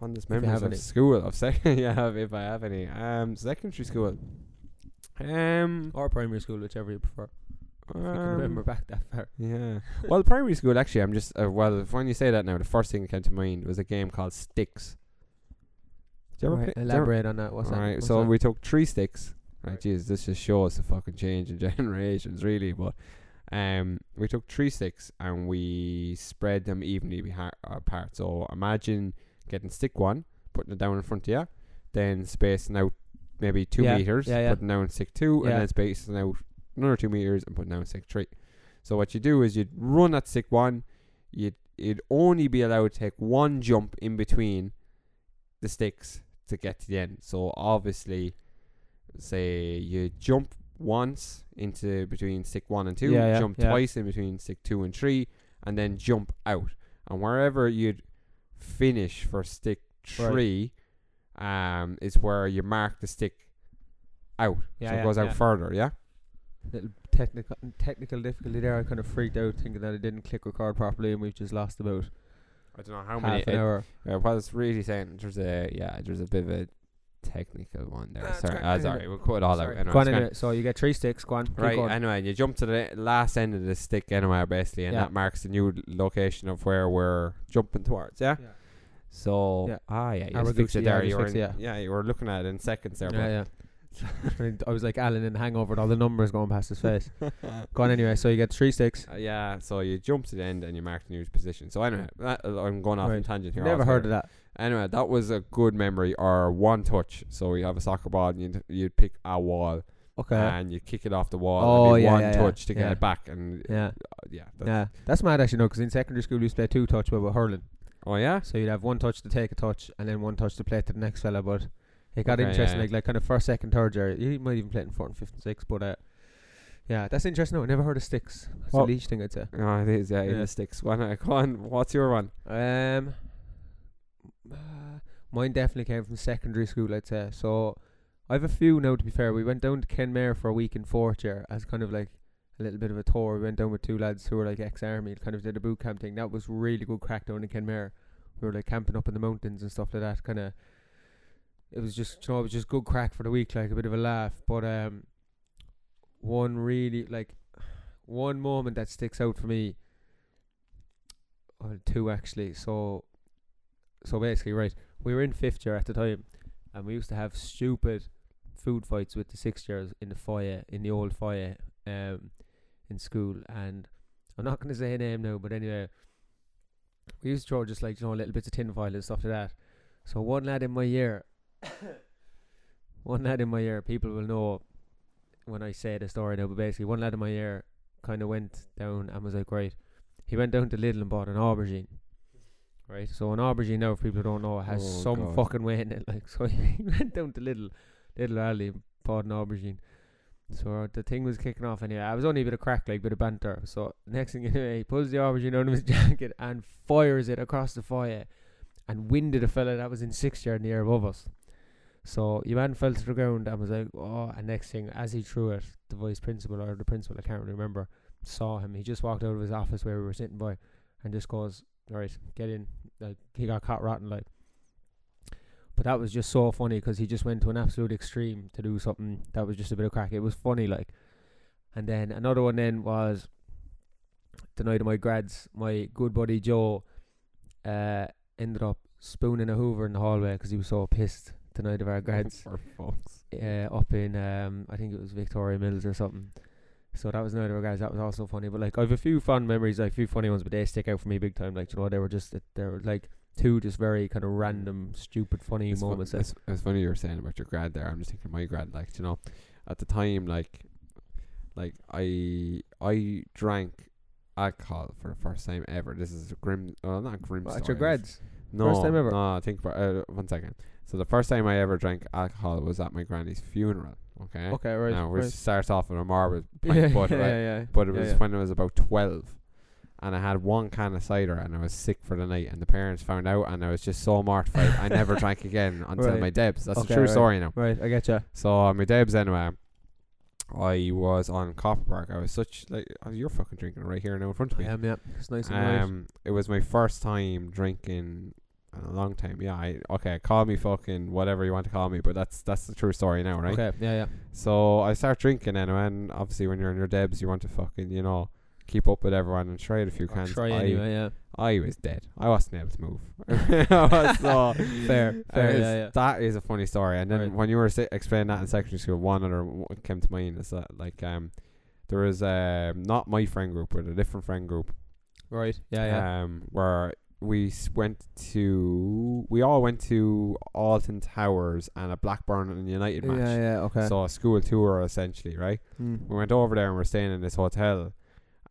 Fondest memories of any. school of second. [laughs] yeah, if I have any. Um, secondary school. Um, Or primary school, whichever you prefer. If you can remember um, back that far. yeah. [laughs] Well, primary school actually. I'm just uh, well. When you say that now, the first thing that came to mind was a game called Sticks. Did you ever Right, play? did you ever- elaborate on that. What's that? Alright, What's so that? we took three sticks. Right, Right. Jesus, this just shows the fucking change in [laughs] generations, really. But Um, we took three sticks and we spread them evenly beha- apart. So imagine getting stick one, putting it down in front of you, then spacing out maybe two Yeah, meters, yeah, yeah. putting down stick two, and then spacing out another two meters and putting down stick three. So what you do is you'd run at stick one, you'd you'd only be allowed to take one jump in between the sticks to get to the end. So obviously, say you jump once into between stick one and two, Yeah, yeah, jump yeah. twice in between stick two and three, and then jump out. And wherever you'd finish for stick Right. three, um, is where you mark the stick out. Yeah, so it goes out further. Yeah. Little technical technical difficulty there. I kind of freaked out thinking that I didn't click record properly, and we've just lost about I don't know how half many. an hour. Uh, what it's really saying, there's a yeah, there's a bit of a technical one there. It's sorry, grand. uh, Anyway. sorry, we'll cut it all Sorry. out. Anyway, go on it's grand. anyway. So you get three sticks. Go on. keep Right, going. anyway, and you jump to the last end of the stick anyway, basically, and Yeah. that marks the new location of where we're jumping towards. Yeah. Yeah. So Yeah. ah yeah, you just good fixed it yeah, there. just You were fixed in, it, yeah, you were looking at it in seconds there. Yeah, yeah. [laughs] I was like Alan in Hangover, and all the numbers going past his face. Go on anyway. So you get three sticks. Uh, yeah, so you jump to the end and you mark the new position. So anyway, that, uh, I'm going off on Right. tangent here. Never heard of that. Anyway, that was a good memory or one touch. So you have a soccer ball and you'd, you'd pick a wall Okay. and you kick it off the wall Oh, and yeah, one yeah, yeah. touch to get Yeah. it back. And yeah. uh, yeah, that's, Yeah. That's mad actually. No, because in secondary school we used to play two touch, but with hurling. Oh yeah, So you'd have one touch to take a touch, and then one touch to play to the next fella. But it got Okay, interesting, yeah. like like kind of first, second, third year. You might even play it in fourth and fifth and sixth. But uh, yeah, that's interesting. No, I never heard of sticks. That's Oh. a leech thing, I'd say. oh, it is. Yeah, Yeah. the sticks. One, uh, [laughs] go on. What's your one? Um, uh, mine definitely came from secondary school, I'd say. So I have a few now. To be fair, we went down to Kenmare for a week in fourth year as kind of like a little bit of a tour. We went down with two lads who were like ex-army, kind of did a boot camp thing. That was really good crack down in Kenmare. We were like camping up in the mountains and stuff like that. Kind of, it was just you know it was just good crack for the week, like a bit of a laugh. But um, one really like one moment that sticks out for me. or two actually. So, so basically, right, we were in fifth year at the time, and we used to have stupid food fights with the sixth years in the foyer, in the old foyer, um, in school. And I'm not to say a name now, but anyway, we used to throw just like you know little bits of tin foil and stuff like that. So one lad in my year, [coughs] one lad in my year, people will know when I say the story now. But basically, one lad in my year kind of went down and was like, right, he went down to Lidl and bought an aubergine. Right, so an aubergine now, for people who don't know, has Oh, some God. fucking weight in it. [laughs] Like, so he [laughs] went down to Lidl, Little Alley, and bought an aubergine. So the thing was kicking off anyway. I was only a bit of crack, like bit of banter. So next thing you know, he pulls the aubergine out of his [laughs] jacket and fires it across the fire, and winded a fella that was in sixth year in the air above us. So your fell to the ground and was like, "Oh!" And next thing, as he threw it, the vice principal or the principal, I can't remember, saw him. He just walked out of his office where we were sitting by, and just goes, "All right, get in." Like he got caught rotten, like. But that was just so funny because he just went to an absolute extreme to do something that was just a bit of crack. It was funny, like. And then another one then was the night of my grads. My good buddy Joe uh, ended up spooning a Hoover in the hallway because he was so pissed the night of our [laughs] grads For folks. uh, up in um I think it was Victoria Mills or something. So that was another of our guys. That was also funny. But like I have a few fun memories, like a few funny ones, but they stick out for me big time. Like you know, they were just they were like two just very kind of random, stupid, funny It's, moments. that- it's, it's funny you were saying about your grad there. I'm just thinking my grad, like you know, at the time, like, like I I drank alcohol for the first time ever. This is a grim, well, not grim. At your grads. No, First time ever? No, I think about uh, one second. So the first time I ever drank alcohol was at my granny's funeral. Okay. Okay, right. Now we right. starts off with a marble [laughs] pint, yeah, but, yeah, right, yeah, but it was yeah. when I was about twelve, and I had one can of cider, and I was sick for the night, and the parents found out, and I was just so mortified. I never [laughs] drank again until Right. my debs. That's Okay, a true right. story now. Right, I get you. So uh, my debs anyway. I was on Copper Park. I was such like oh, you're fucking drinking right here now in front of I me. am, yeah. It's nice and. Um, it was my first time drinking in a long time. Yeah, I okay. Call me fucking whatever you want to call me, but that's that's the true story now, right? Okay, yeah, yeah. So I start drinking anyway, and obviously when you're in your debs, you want to fucking you know keep up with everyone and try it a few Or cans. Try I, anyway, yeah. I was dead. I wasn't able to move. [laughs] Was so [laughs] Fair, fair, was- yeah, yeah. That is a funny story. And then Right. when you were si- explaining that in secondary school, one other w- came to mind is that like um there was um not my friend group, but a different friend group. Right. Yeah. Yeah. Um, where we went to, we all went to Alton Towers and a Blackburn and United match. yeah. Yeah. Okay. So a school tour essentially, right? Mm. We went over there and we're staying in this hotel,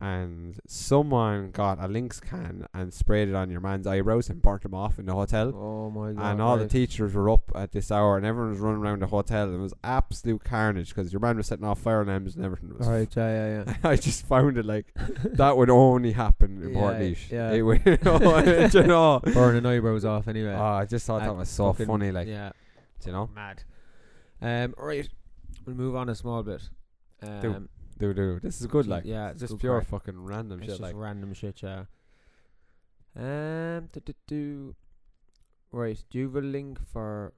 and someone got a Lynx can and sprayed it on your man's eyebrows and burnt him off in the hotel. Oh my god. and all the teachers were up at this hour, and everyone was running around the hotel. And it was absolute carnage because your man was setting off fire alarms and everything. Was Right. Yeah. Yeah. Yeah. [laughs] I just found it like that would only happen in Yeah, yeah. It would, [laughs] you know. [laughs] Burning eyebrows off anyway. Oh, I just thought that And was so funny, like yeah. you know. Mad. Um. Right. We'll move on a small bit. Um. Do do. This is good, like yeah, it's just good pure crack. fucking random It's shit, just like. random shit, yeah. Um, do, do, do. Right, do you have a link for,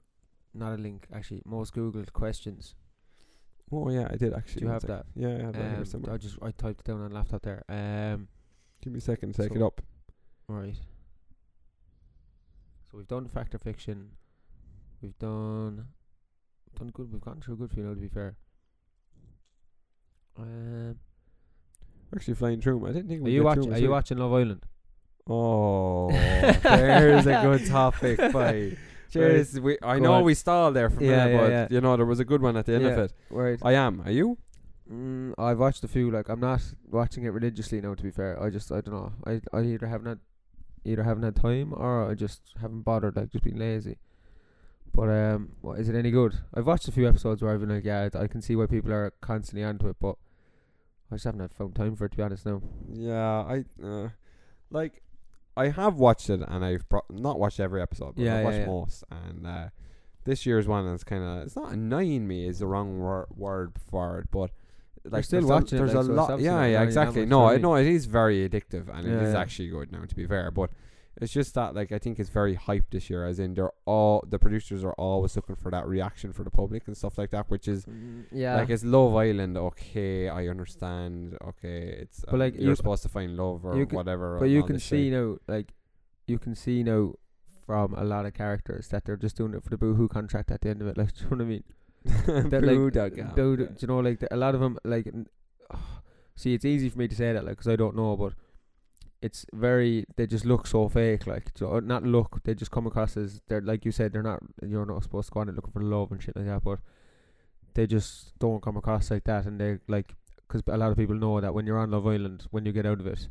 not a link, actually, most Googled questions? Oh yeah, I did actually. Do you have that? Yeah, I have that here Um, somewhere. I just, I typed it down on laptop there. Um, Give me a second to take so- it up. right. So we've done fact or fiction. We've done, done good. We've gotten through a good few now, to be fair. Um, Actually, flying through 'em. I didn't think are we'd you get watching? Are you watching Love Island? Oh, [laughs] there's a good topic. [laughs] Bye. Cheers. We, I Go know on. we stalled there for a Yeah, minute, yeah, but yeah. you know there was a good one at the end of Yeah. it. Right. I am. Are you? Mm, I've watched a few. Like I'm not watching it religiously now. To be fair, I just I don't know. I I either haven't had either haven't had time or I just haven't bothered. Like just being lazy. But um, what, is it any good? I've watched a few episodes where I've been like, yeah, I can see why people are constantly onto it, but I just haven't had found time for it. To be honest, now. Yeah, I uh, like. I have watched it, and I've pro- not watched every episode, but Yeah, I've yeah, watched yeah. most. And uh, this year's one is kind of it's not annoying me is the wrong wor- word for it, but like still there's watching a, it, there's like, a so lot. Yeah, yeah, exactly. No, I know it is very addictive, and it is actually good now. To be fair, but it's just that like I think it's very hyped this year, as in they're all the producers are always looking for that reaction for the public and stuff like that, which is Mm, yeah. like it's Love Island. Okay, I understand. Okay, it's But, um, like, you're you- supposed to find love or can- whatever. but you can see shit. now, like, you can see now from a lot of characters that they're just doing it for the boohoo contract at the end of it. [laughs] Like, do you know what I mean? [laughs] that like build, you know like the, a lot of them like n- [sighs] see it's easy for me to say that like, because I don't know but it's very they just look so fake like know, not look they just come across as they're like you said they're not you're not supposed to go on and looking for love and shit like that but they just don't come across like that and they like 'cause a lot of people know that when you're on Love Island when you get out of it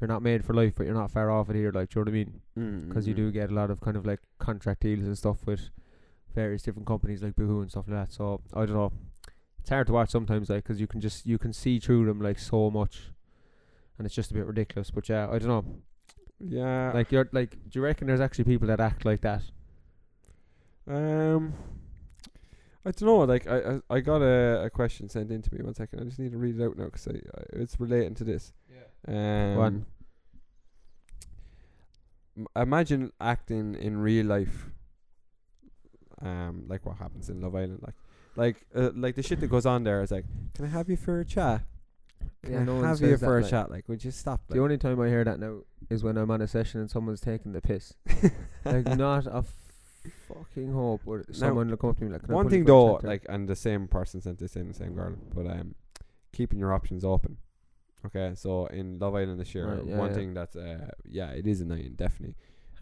you're not made for life but you're not far off it here like do you know what I mean Mm, because you mm, do mm. get a lot of kind of like contract deals and stuff with various different companies like Boohoo and stuff like that. So I don't know. It's hard to watch sometimes, like, 'cause you can just you can see through them like so much, and it's just a bit ridiculous. But yeah, I don't know. Yeah. Like you're like, do you reckon there's actually people that act like that? Um, I don't know. Like I, I, I got a, a question sent in to me. One second. I just need to read it out now because I, I, it's relating to this. Yeah. Um, on. m- imagine acting in real life. Um, like what happens in Love Island, like, like, uh, like the shit that goes on there is like, can I have you for a chat? Can Yeah, I no one have you for a like- chat? Like, would you stop? The only time I hear that now is when I'm on a session and someone's taking the piss. [laughs] like not a fucking hope. Or someone will come up to me like, One thing though, like, and the same person sent this in, the same girl, but um, keeping your options open. Okay, so in Love Island this year, Right, yeah, one yeah. thing that's uh, yeah, it is annoying, definitely.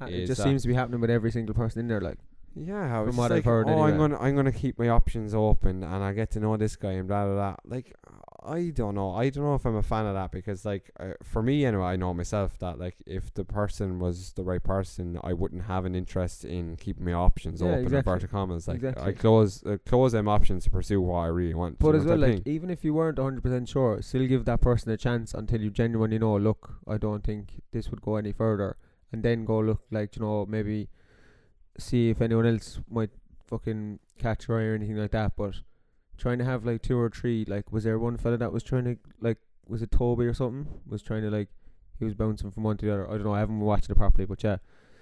It just seems to be happening with every single person in there. Like, Yeah, I From what just I've like, heard oh, I'm gonna, I'm gonna keep my options open, and I get to know this guy and blah blah blah. Like, I don't know, I don't know if I'm a fan of that because, like, uh, for me anyway, I know myself that like if the person was the right person, I wouldn't have an interest in keeping my options Yeah, open. exactly. Inverted commas, like I close, uh, close them options to pursue what I really want. But as well, like even if you weren't hundred percent sure, still give that person a chance until you genuinely know. Look, I don't think this would go any further, and then go look like you know maybe see if anyone else might fucking catch your eye or anything like that. But trying to have like two or three, like was there one fella that was trying to like was it Toby or something was trying to like he was bouncing from one to the other. I don't know. I haven't watching it properly, but yeah,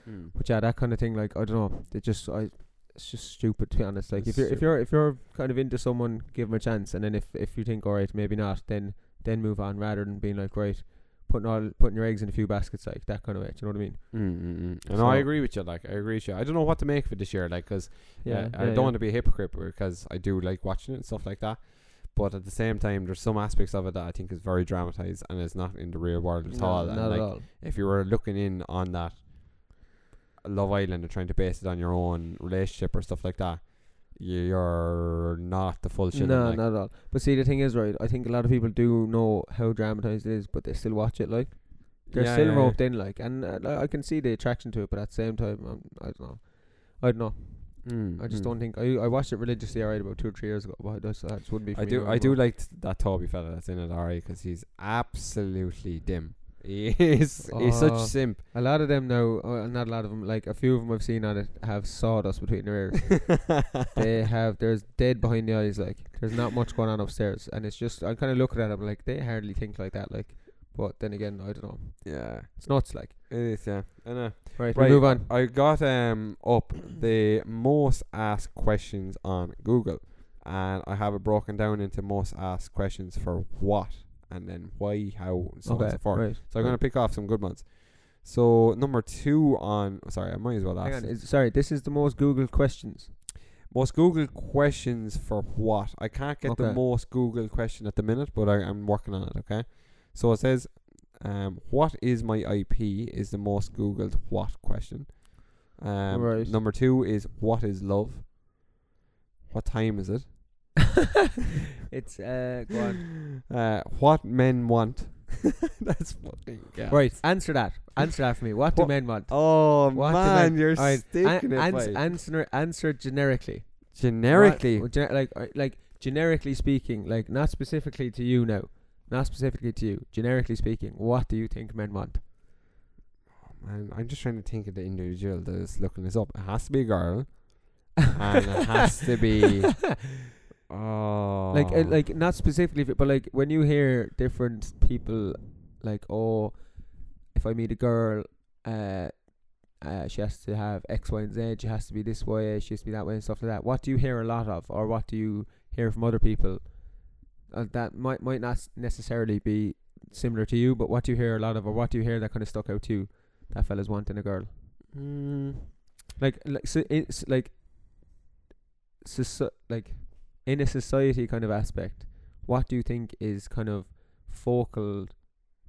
Mm. but yeah, that kind of thing. Like I don't know. It just I. It's just stupid to be honest. Like It's if you're if you're if you're kind of into someone, give them a chance, and then if if you think all right, maybe not, then then move on rather than being like right, putting all putting your eggs in a few baskets like that kind of way. Do you know what I mean? Mm, mm, mm. And I agree with you. Like I agree with you. I don't know what to make of it this year. Like, cause Yeah, I yeah, don't yeah. want to be a hypocrite because I do like watching it and stuff like that. but at the same time, there's some aspects of it that I think is very dramatized and is not in the real world at all. No, And like, at all. if you were looking in on that Love Island and trying to base it on your own relationship or stuff like that, you're not the full shit. No, like, not at all. But see, the thing is, right? I think a lot of people do know how dramatized it is, but they still watch it. Like they're Yeah, still yeah, yeah. roped in, like, and uh, I can see the attraction to it. But at the same time, um, I don't know. I don't know. Mm, I just mm. don't think I I watched it religiously alright about two or three years ago. But I that just wouldn't be. For I me do. I do like that Toby fella that's in it, alright, because he's absolutely dim. He is. He's such Oh. a simp. A lot of them now, uh, not a lot of them, like a few of them I've seen on it have sawdust between their ears. [laughs] they have there's dead behind the eyes. Like there's not much going on upstairs, and it's just I'm kind of looking at them like they hardly think like that. Like, but then again, I don't know. yeah, It's nuts. Like it is. Yeah, I know. right, Right, we move on. I got um up the most asked questions on Google, and I have it broken down into most asked questions for what, and then why, how, and so on and so forth. right. So I'm gonna pick off some good ones. So number two on sorry, I might as well ask. Is, sorry, this is the most Google questions. most Google questions for what. I can't get the most Google question at the minute, but I, I'm working on it. Okay, so it says, um, "What is my IP?" is the most Googled what question. Um, Right. Number two is what is love? What time is it? [laughs] it's uh, go on. Uh, what men want? [laughs] That's fucking yeah. Right, answer that. Answer that for me. What do What- men want? Oh What do man, men- you're Alright, sticking An- it. ans- answer answer generically. Generically, What- like uh, like generically speaking, like not specifically to you now, not specifically to you. Generically speaking, what do you think men want? man, I'm just trying to think of the individual that is looking this up. It has to be a girl, [laughs] and it has to be. Oh, like uh, like not specifically, but like when you hear different people, like oh, if I meet a girl, uh, uh, she has to have X, Y, and Z. She has to be this way. She has to be that way, and stuff like that. What do you hear a lot of, or what do you hear from other people? Uh, that might might not necessarily be similar to you, but what do you hear a lot of, or what do you hear that kind of stuck out to you? That fella's wanting a girl, Mm, like like so it's like, soci- like in a society kind of aspect. What do you think is kind of focal,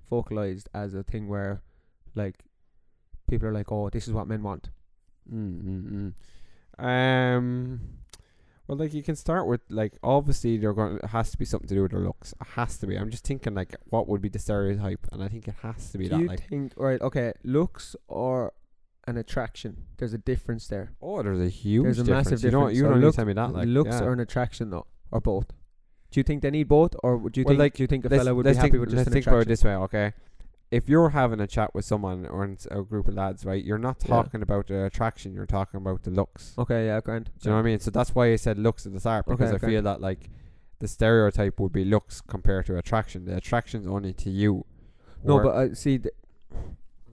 focalized as a thing where, like, people are like, oh, this is what men want. mm, mm, mm. Um. Well, like you can start with like obviously they're going. It has to be something to do with their looks. It has to be. I'm just thinking like what would be the stereotype, and I think it has to be Do that you like think right? Okay, looks or an attraction. There's a difference there. oh, there's a huge There's a difference. massive You don't you So don't look- tell me that like looks yeah. or an attraction though, or both. Do you think they need both, or would you Well, think? like, do you think a fella would be happy think, with just let's think about it this way, okay? If you're having a chat with someone or a group of lads, right, you're not Yeah. talking about the attraction, you're talking about the looks. Okay, yeah, grand. Do you know what I mean? So that's why I said looks at the start Okay, because I okay. feel that like the stereotype would be looks compared to attraction. The attraction's only to you. No, but I see. Th-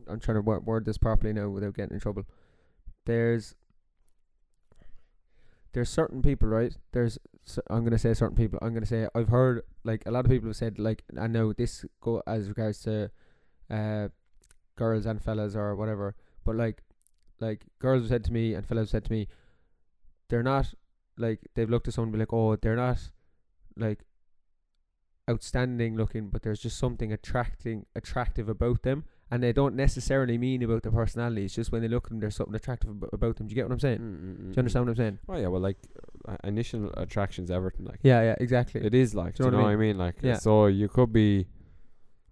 I'm trying to word, this properly now without getting in trouble. There's there's certain people, right? There's I'm gonna say certain people. I'm gonna say I've heard like a lot of people have said like I know this go as regards to uh girls and fellas or whatever, but like like girls have said to me and fellas have said to me, they're not like they've looked at someone and be like, oh, they're not like outstanding looking, but there's just something attracting attractive about them, and they don't necessarily mean about their personality. It's just when they look at them, there's something attractive ab- about them. Do you get what I'm saying? Mm, Do you understand what I'm saying? Oh yeah, well like uh, initial attraction's everything like. Yeah, yeah, exactly. It is like, Do you know what I mean? Like, Yeah. so you could be,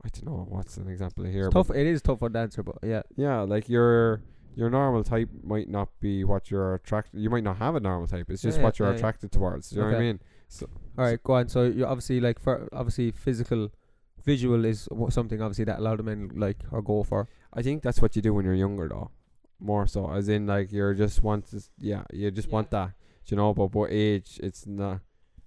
I don't know, what's an example here? It's tough. It is tough the answer, but yeah, yeah, like your your normal type might not be what you're attracted. You might not have a normal type. It's just Yeah, what you're yeah, yeah. attracted towards. Do you know what I Okay. mean? All right, go on. So you obviously like for obviously physical, visual is something obviously that a lot of men like or go for. I think that's what you do when you're younger, though. More so, as in like you're just want to, yeah, you just Yeah. want that. You know? But what age? It's not.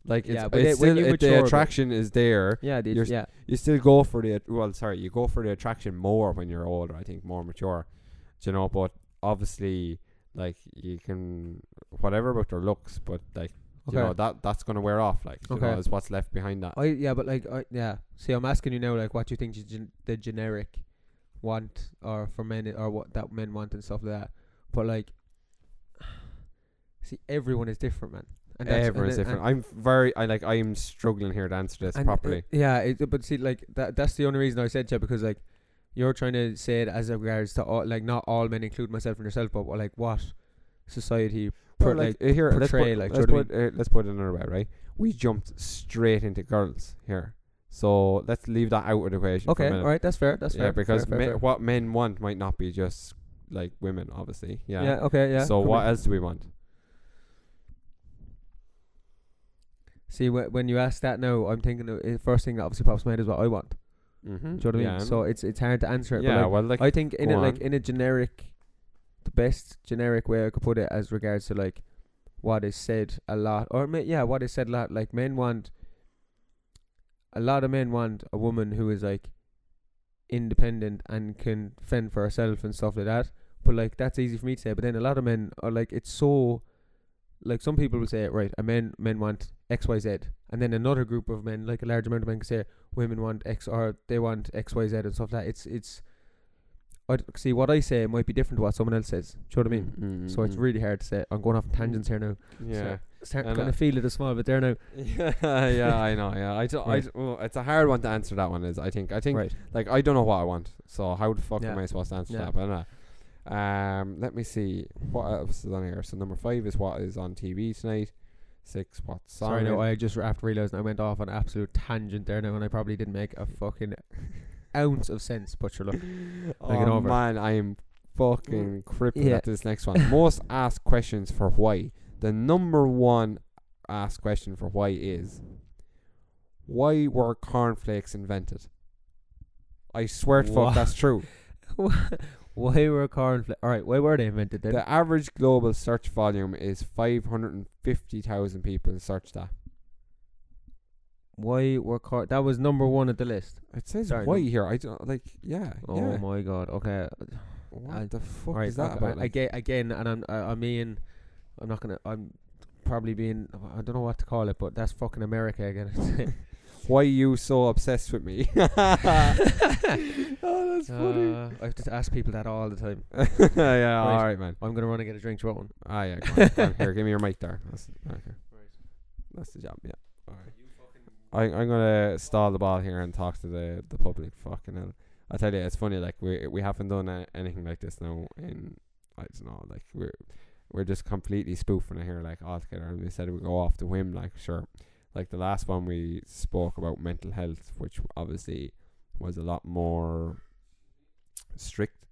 Like it's, Yeah, but it's it- when still you it, the mature a bit- attraction is there. Yeah, the, You're yeah, You still go for the well, sorry, you go for the attraction more when you're older. I think more mature. You know? But obviously, like you can whatever about their looks, but like you know that that's gonna wear off. Like you know, is what's left behind that. I yeah, but like I yeah. See, I'm asking you now, like, what do you think the gen- the generic want or for men or what that men want and stuff like that. But like, [sighs] see, everyone is different, man. And that's- and Everyone's different. I'm very. I like. I'm struggling here to answer this uh, properly. yeah, it, but see, like that. That's the only reason I said to you because like you're trying to say it as regards to all, like not all men, include myself and yourself, but like what society Well, per, like, like, here, let's put, like, let's you know what put, uh, let's put it another way, right? We jumped straight into girls here, so let's leave that out of the equation. okay, all right, that's fair. That's yeah, fair. because fair, fair, me- fair. what men want might not be just like women, obviously. Yeah. yeah, okay, yeah. so what be. else do we want? See, wh- when you ask that now, I'm thinking the uh, first thing that obviously pops my head is what I want. Mm-hmm. Do you know what I mean? yeah, So it's it's hard to answer it. yeah, but like, well, like I think in a, like in a generic, the best generic way I could put it as regards to like what is said a lot, or yeah, what is said a lot. Like men want, a lot of men want a woman who is like independent and can fend for herself and stuff like that. But like that's easy for me to say. But then a lot of men are like it's so. Like some people will say, right, a men men want X Y Z, and then another group of men, like a large amount of men, can say women want X or they want X Y Z and stuff like that. It's it's I see what I say might be different to what someone else says. Do you know what I mean? Mm, So it's mm, really hard to say. I'm going off on tangents here now. mm. yeah. Start And, kind uh, of feel it a small bit there now. yeah, [laughs] yeah, I know. Yeah, I, do, I Right. d- well, it's a hard one to answer. That one is. I think. I think. Right. Like I don't know what I want. So how the fuck Yeah. am I supposed to answer Yeah. that? But uh, um, let me see what else is on here. So number five is what is on TV tonight. Six what's Sorry, no. I just after realising I went off on an absolute tangent there now, and I probably didn't make a fucking ounce of sense. But sure, look, [clears throat] oh over man, I am fucking mm. crippled Yeah. at this next one. Most [laughs] asked questions for why. The number one asked question for why is why were cornflakes invented? I swear to fuck that's true. [laughs] why were cornflakes? All right, why were they invented then? The average global search volume is 550,000 people search that. Why were corn? That was number one at the list. It says Sorry, why no. here. I don't like. Yeah. Oh yeah. my god. Okay. What I- the fuck right. is that about? Like? again, again, and I'm, I, I mean, I'm not gonna. I'm probably being. I don't know what to call it, but that's fucking America again. [laughs] [laughs] why you so obsessed with me? [laughs] oh, that's funny. Uh, I have to ask people that all the time. yeah. All right, man. I'm gonna run and get a drink. Do you want one? Ah, yeah. Go on, go on. Here, give me your mic there. That's, okay. That's the job. Yeah. All right. I, I'm gonna stall the ball here and talk to the the public. Fucking hell. I tell you, it's funny. Like we we haven't done a, anything like this now in I don't know. Like we're we're just completely spoofing it here, like altogether. And we said we go off the whim. Like sure, like the last one we spoke about mental health, which obviously was a lot more strict.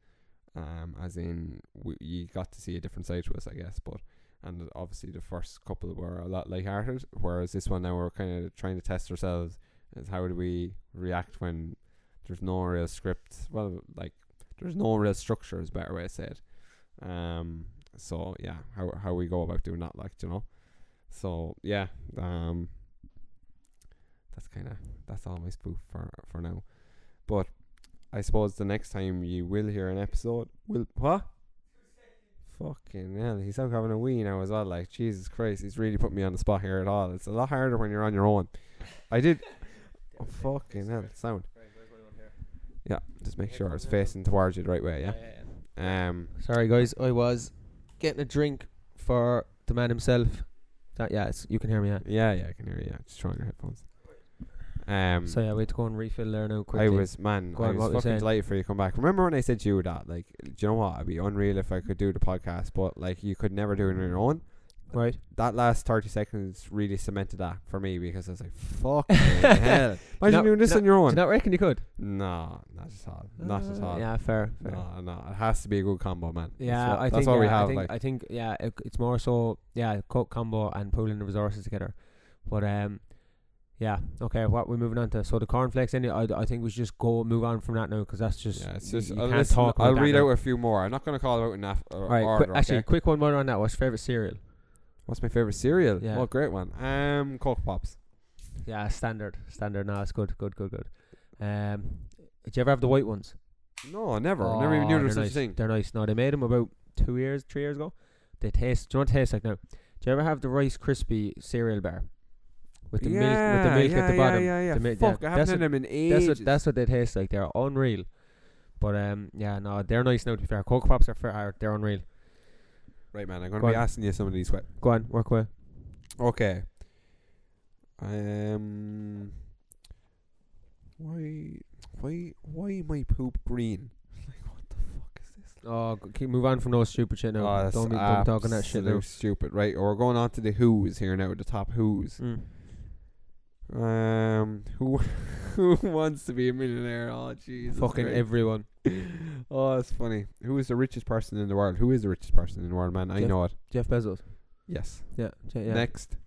Um, as in we, you got to see a different side to us, I guess. But and obviously the first couple were a lot lighthearted, whereas this one now we're kind of trying to test ourselves as how do we react when there's no real script. Well, like there's no real structure is better way to say it. Um, so yeah, how how we go about doing that, like you know. So yeah, um, that's kind of that's all my spoof for for now. But I suppose the next time you will hear an episode, will what? Fucking hell, he's out having a wee now as well. Like Jesus Christ, he's really put me on the spot here at all. It's a lot harder when you're on your own. I did. [laughs] Oh fucking hell, sound. Yeah, just make sure it's facing towards you the right way. Yeah. Um. Sorry, guys. I was getting a drink for the man himself. That yeah, it's, you can hear me. Yeah. Yeah, yeah, I can hear you. Yeah, just trying your headphones. Um. So yeah, we have to go and refill there now quickly. I was man, Go I on, was were fucking saying? delighted for you to come back. Remember when I said to you that, like, do you know what? I'd be unreal if I could do the podcast, but like, you could never do it on your own. right. That last thirty seconds really cemented that for me because I was like, [laughs] "Fuck hell!" Imagine No, doing this no, on your Do own. you not reckon you could? No, not at all. Not at Uh, all. Yeah, fair. fair. No, no, it has to be a good combo, man. Yeah, that's what, I that's think what we yeah, have. I think, like, I think yeah, it, it's more so yeah, coke combo and pooling the resources together. But um, yeah, okay. What we're moving on to? So the cornflakes. Any? I, I think we should just go move on from that now because that's just yeah, it's just. you I'll, can't listen- talk. I'll read now. out a few more. I'm not going to call out in af- or, All right, order. quick, actually, okay? quick one more on that. What's your favorite cereal? what's my favorite cereal? Yeah. Oh, great one. Um, Coco Pops. Yeah, standard, standard. No, it's good, good, good, good. Um, did you ever have the white ones? No, never. I never even knew Oh, there was such nice. thing. They're nice. No, they made them about two years, three years ago. They taste. Do you want they taste like now? Do you ever have the Rice Krispie cereal bar with the milk with the milk yeah, at the bottom? Yeah, yeah, mi- Fuck, yeah, I haven't that's had them in ages. That's what that's what they taste like. They're unreal. But um, yeah, no, they're nice now. To be fair, Coco Pops are fair. They're unreal. right, man. I'm going Go to be on. asking you some of these. Go on, work away. Okay. Um. Why? Why? Why my poop green? [laughs] Like what the fuck is this? Oh, keep move on from those stupid shit now. Oh, don't be don't talking that shit now. stupid. Right, Or we're going on to the Who's here now. The top Who's. Mm. Um, [laughs] who who wants to be a millionaire? Oh, Jesus. Fucking Christ. everyone. [laughs] Oh, that's funny. Who is the richest person in the world? Who is the richest person in the world, man? I Jeff- know it. Jeff Bezos. Yes. Yeah, Je- yeah. Next.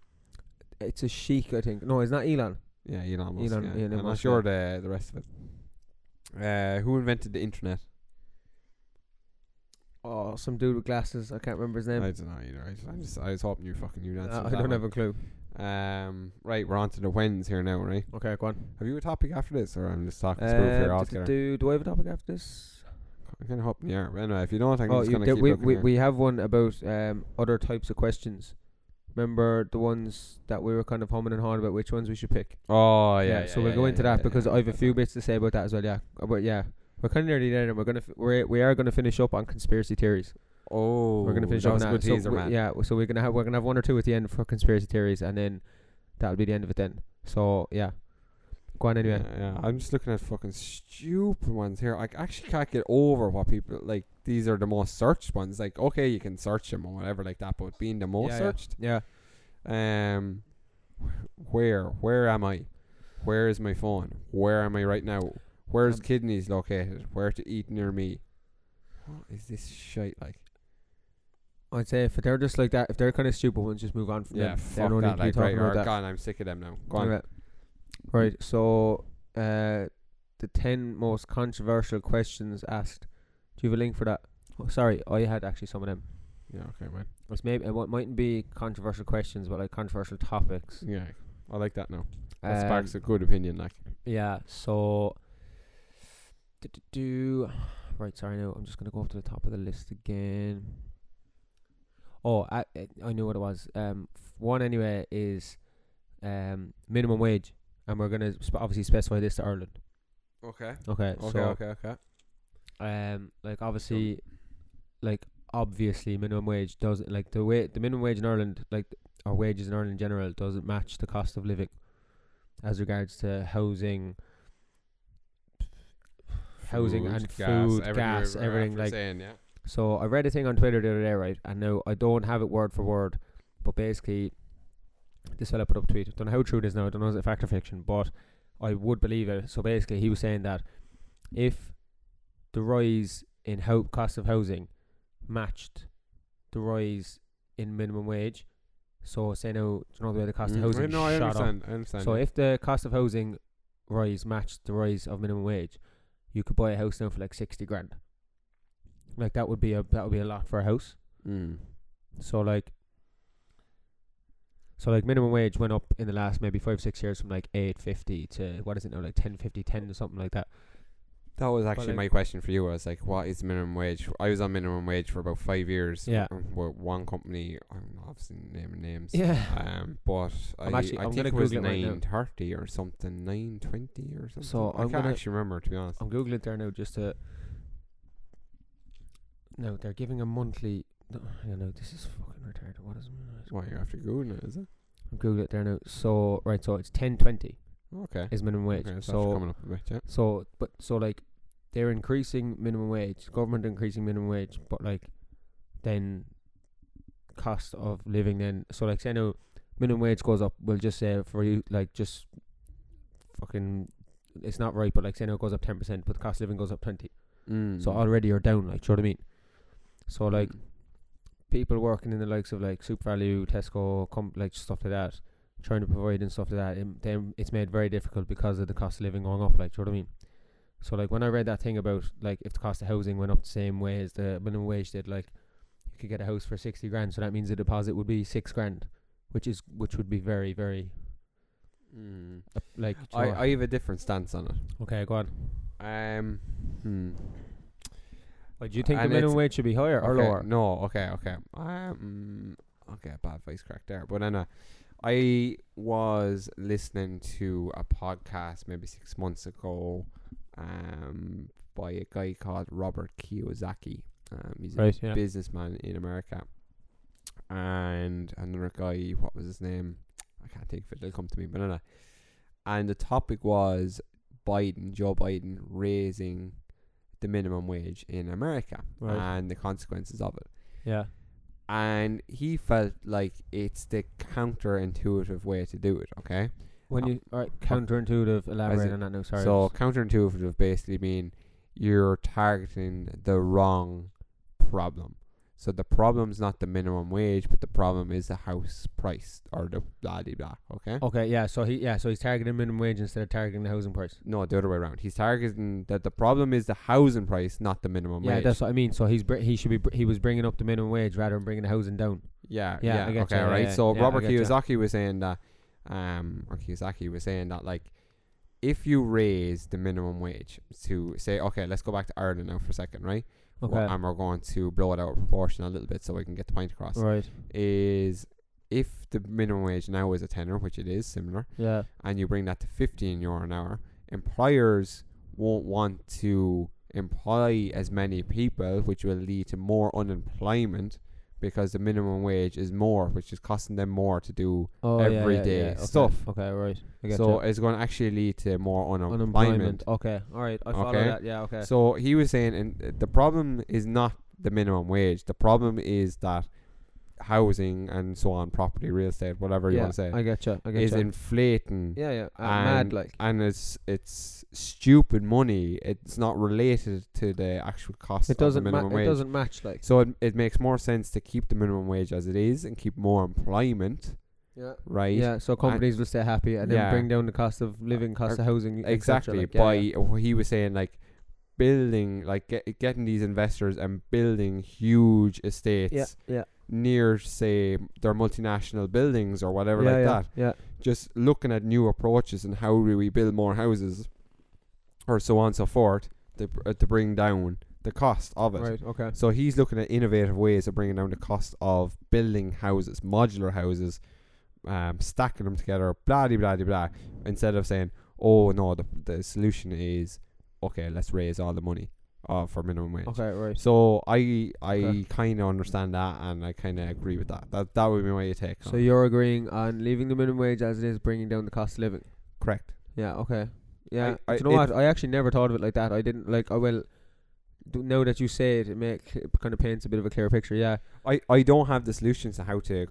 It's a sheik, I think. No, it's not Elon. Yeah, Elon Musk. Elon- yeah. Elon I'm not sure the the rest of it. Uh, who invented the internet? Oh, some dude with glasses. I can't remember his name. I don't know either. I, just, I just I was hoping you fucking knew that. Uh, I don't have a clue. Um, right, we're on to the whens here now, right? Okay, go on. Have you a topic after this, or I'm just talking smooth here Uh, altogether? do, do I have a topic after this? I'm kind of hoping you are. But anyway, if you don't, I'm oh, just you gonna did- keep we, looking we, here. we have one about um, other types of questions. Remember the ones that we were kind of humming and hawing about which ones we should pick? Oh yeah. so we'll go into that because I have a few bits to say about that as well. Yeah, Uh, but yeah, we're kind of nearly there, and we're gonna f- we're we are gonna finish up on conspiracy theories. Oh, we're gonna finish that up was a that. good So teaser, we- man. Yeah, so we're gonna have we're gonna have one or two at the end for conspiracy theories, and then that'll be the end of it. Then, so yeah, go on anyway. Yeah, yeah. I'm just looking at fucking stupid ones here. I actually can't get over what people like. These are the most searched ones. Like, okay, you can search them or whatever like that, but being the most Yeah, yeah. searched, Yeah, um, where, where am I? Where is my phone? Where am I right now? Where's Um, kidneys located? Where to eat near me? What is this shite like? I'd say if they're just like that, if they're kind of stupid ones, just move on from Yeah, them. fuck don't that. need to be Like, talking right, about that. gone. I'm sick of them now. Go on. Right. Right. So, uh, the ten most controversial questions asked. Do you have a link for that? Oh, sorry, I had actually some of them. Yeah, okay, man. It's maybe it wa- mightn't be controversial questions, but like controversial topics. Yeah, I like that now. That Um, sparks a good opinion. Like, Yeah. So, do, do, do right. Sorry, no. I'm just gonna go up to the top of the list again. Oh, I I- I knew what it was. Um, one anyway is um minimum wage, and we're gonna sp- obviously specify this to Ireland. okay, Okay. okay, so, okay, okay. Um, like obviously, like obviously, minimum wage doesn't like the way the minimum wage in Ireland, like our wages in Ireland in general, doesn't match the cost of living, as regards to housing, housing Food, and gas, food, everything gas, we everything. Like saying, yeah. So, I read a thing on Twitter the other day, right? And now I don't have it word for word, but basically, this fella put up a tweet. Don't know how true it is now. I don't know if it's fact or fiction, but I would believe it. So basically, he was saying that if the rise in how cost of housing matched the rise in minimum wage, so say now, do you know the way the cost of Mm, housing no, I shot up? understand. I understand. So if the cost of housing rise matched the rise of minimum wage, you could buy a house now for like sixty grand. Like that would be a that would be a lot for a house. mm. So like so like minimum wage went up in the last maybe five, six years from like eight fifty to what is it now, like ten fifty, ten or something like that. that was actually like- my question for you. I was like, what is minimum wage? I was on minimum wage for about five years. Yeah. um, With one company, I'm obviously naming names. Yeah. Um, but I'm I, actually- I I'm think it was it right nine thirty or something, nine twenty or something. So I I'm can't gonna- actually remember to be honest. I'm googling it there now just to No, they're giving a monthly no, hang on now, this is fucking retarded. What is it? Why you're after Google it? Is it? I'm googling it there now. So right, so it's ten twenty Okay. is minimum wage. Okay, so, so coming up a bit, yeah. So, but so like they're increasing minimum wage, government increasing minimum wage, but like then cost of living then. So like say now minimum wage goes up. We'll just say for you like just fucking. It's not right, but like say now it goes up ten percent, but the cost of living goes up twenty. Mm. So already you're down. Like, do you know what I mean? So like Mm. people working in the likes of like SuperValu, Tesco, com- like stuff like that, trying to provide and stuff like that, it, then it's made very difficult because of the cost of living going up. Like, do you know what I mean? So like when I read that thing about like if the cost of housing went up the same way as the minimum wage did, like you could get a house for sixty grand, so that means the deposit would be six grand, which is which would be very very Mm. like. I, I have a different stance on it. okay, go on. Um. Hmm. Like, do you think And the minimum wage should be higher or Okay, lower? No, okay, okay. Um, okay, bad voice crack there. But anyway, I was listening to a podcast maybe six months ago, um, by a guy called Robert Kiyosaki. Um, he's Right, a yeah. businessman in America, and another guy. What was his name? I can't think of it. It'll come to me. But anyway. And the topic was Biden, Joe Biden, raising the minimum wage in America Right. and the consequences of it. Yeah. And he felt like it's the counterintuitive way to do it. Okay. When Uh, you alright, counterintuitive. Elaborate on that now. Sorry. So counterintuitive basically mean you're targeting the wrong problem. So the problem is not the minimum wage, but the problem is the house price or the blah de blah. Okay. okay. Yeah. So he yeah. So he's targeting minimum wage instead of targeting the housing price. No, the other way around. He's targeting that the problem is the housing price, not the minimum Yeah, wage. Yeah, that's what I mean. So he's br- he should be br- he was bringing up the minimum wage rather than bringing the housing down. yeah, Yeah, yeah. Okay, you, right. yeah, so Robert get you. Kiyosaki was saying that, um, or Kiyosaki was saying that like, if you raise the minimum wage to say, okay, let's go back to Ireland now for a second, right? Okay. Well, and we're going to blow it out of proportion a little bit so we can get the point across. right. Is if the minimum wage now is a tenner, which it is similar, Yeah. and you bring that to 15 euro an hour, employers won't want to employ as many people, which will lead to more unemployment because the minimum wage is more, which is costing them more to do. Oh, yeah, yeah, everyday yeah, okay. stuff. Okay. Right. So you. it's going to actually lead to more unemployment. unemployment. Okay. All right. I follow Okay. that. Yeah. Okay. So he was saying, and the problem is not the minimum wage. The problem is that housing and so on, property, real estate, whatever you want to say, I get you. I get is you. inflating yeah. Yeah. Uh, and, mad like. and it's it's stupid money. It's not related to the actual cost It of the doesn't. Ma- minimum it doesn't match like. So it, it makes more sense to keep the minimum wage as it is and keep more employment, Yeah. right? Yeah. So companies will stay happy and Yeah. then bring down the cost of living, cost Or- of housing. exactly. like, yeah, by yeah. what he was saying, like building, like get, getting these investors and building huge estates Yeah. Yeah. near, say, their multinational buildings or whatever yeah, like yeah, that. Yeah. Just looking at new approaches and how do we build more houses, or so on and so forth, to uh, to bring down the cost of it. Right. Okay. So he's looking at innovative ways of bringing down the cost of building houses, modular houses, um, stacking them together, blah de blah de blah. Instead of saying, "Oh no, the the solution is okay, let's raise all the money uh, for minimum wage." Okay. Right. So I I Okay. kind of understand that, and I kind of agree with that. That that would be my take. So you're agreeing on leaving the minimum wage as it is, bringing down the cost of living. correct? Yeah. Okay. Yeah. I- you know what? I actually never thought of it like that. I didn't like. I will. do- Now that you say it, it make it kind of paints a bit of a clearer picture. Yeah. I I don't have the solutions to how to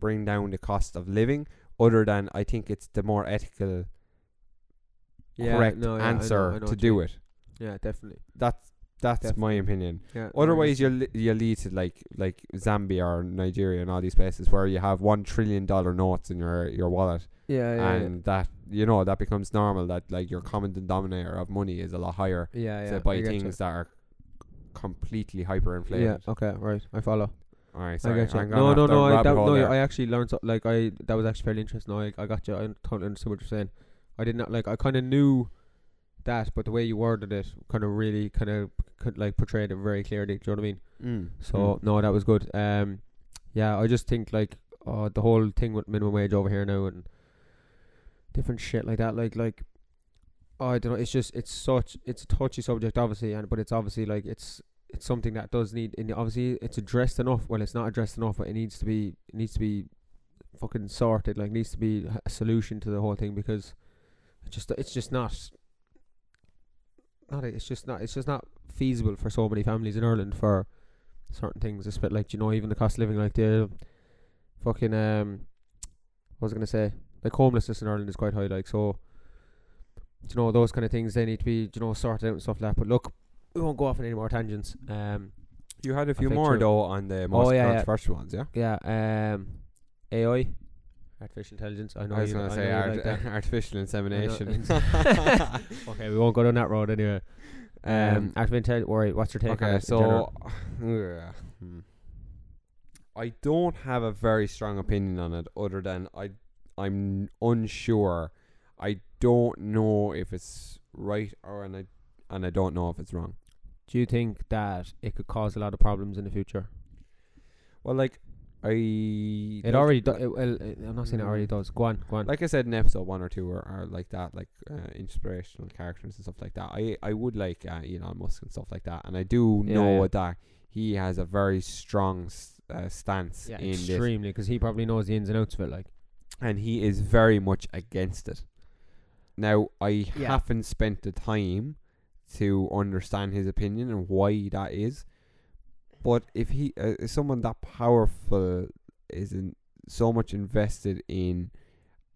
bring down the cost of living, other than I think it's the more ethical, Yeah. correct no, yeah, I know- answer I know to do mean. it. Yeah. Definitely. That's that's my opinion. Yeah. Otherwise, you'll you'll lead to like like Zambia or Nigeria and all these places where you have one trillion dollar notes in your your wallet. Yeah. Yeah. and that you know that becomes normal. That like your common denominator of money is a lot higher yeah. Yeah. to I buy things that are completely hyperinflated. Yeah. Okay. Right. I follow. All right, I sorry. get you. I'm No, no, no. I, that, no. there. I actually learned so, like I that was actually fairly interesting. No, I, I got you. I totally understood what you're saying. I did not like. I kind of knew that, but the way you worded it kind of really kind of could like portrayed it very clearly. Do you know what I mean? Mm, So mm. no, that was good. Um, yeah, I just think like uh, the whole thing with minimum wage over here now and different shit like that. Like like I don't know. It's just it's such it's a touchy subject, obviously, and but it's obviously like it's it's something that does need. And obviously, it's addressed enough. Well, it's not addressed enough, but it needs to be it needs to be fucking sorted. Like needs to be a solution to the whole thing because it's just it's just not. Not it's just not it's just not feasible for so many families in Ireland for certain things. It's bit like you know even the cost of living, like the fucking um, what was I gonna say? Like homelessness in Ireland is quite high. Like so, you know those kind of things they need to be you know sorted out and stuff like that. But look, we won't go off on any more tangents. Um, You had a few more though on the most Oh, yeah, yeah. ones, yeah. yeah. Um, AI, artificial intelligence. I know I was gonna say art- like that. [laughs] artificial insemination. [laughs] okay, we won't go down that road anyway. Um, Um, artificial intelligence. Worry, what's your take on okay, it? so [sighs] hmm. I don't have a very strong opinion on it, other than I I'm unsure. I don't know if it's right or and I and I don't know if it's wrong. do you think that it could cause a lot of problems in the future? Well, like I It already does. Well, I'm not saying it already Mm. does. Go on, go on. like I said in episode one or two are, are like that, like uh, inspirational characters and stuff like that. I I would like uh, Elon Musk and stuff like that, and I do Yeah, know yeah. that he has a very strong uh, stance Yeah, in extremely, because he probably knows the ins and outs of it. Like, and he is very much against it. Now, I Yeah. haven't spent the time to understand his opinion and why that is, but if he, uh, if someone that powerful, is in so much invested in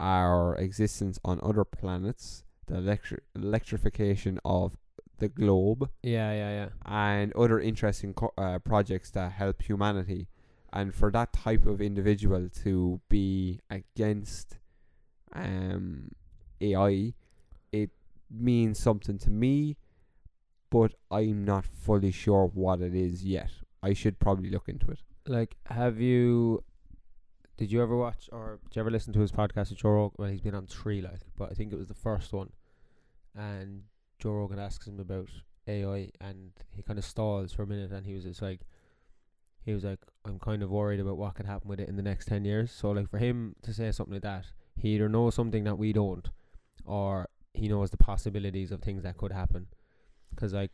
our existence on other planets, the electri- electrification of the globe, yeah, yeah, yeah. and other interesting co- uh, projects that help humanity. And for that type of individual to be against um, AI, it means something to me, but I'm not fully sure what it is yet. I should probably look into it. Like, have you? Did you ever watch or did you ever listen to his podcast with Joe Rogan? Well, he's been on three, like, but I think it was the first one, and Joe Rogan asks him about AI, and he kind of stalls for a minute, and he was just like, he was like, I'm kind of worried about what could happen with it in the next ten years. So, like, for him to say something like that, he either knows something that we don't, or he knows the possibilities of things that could happen. Because like,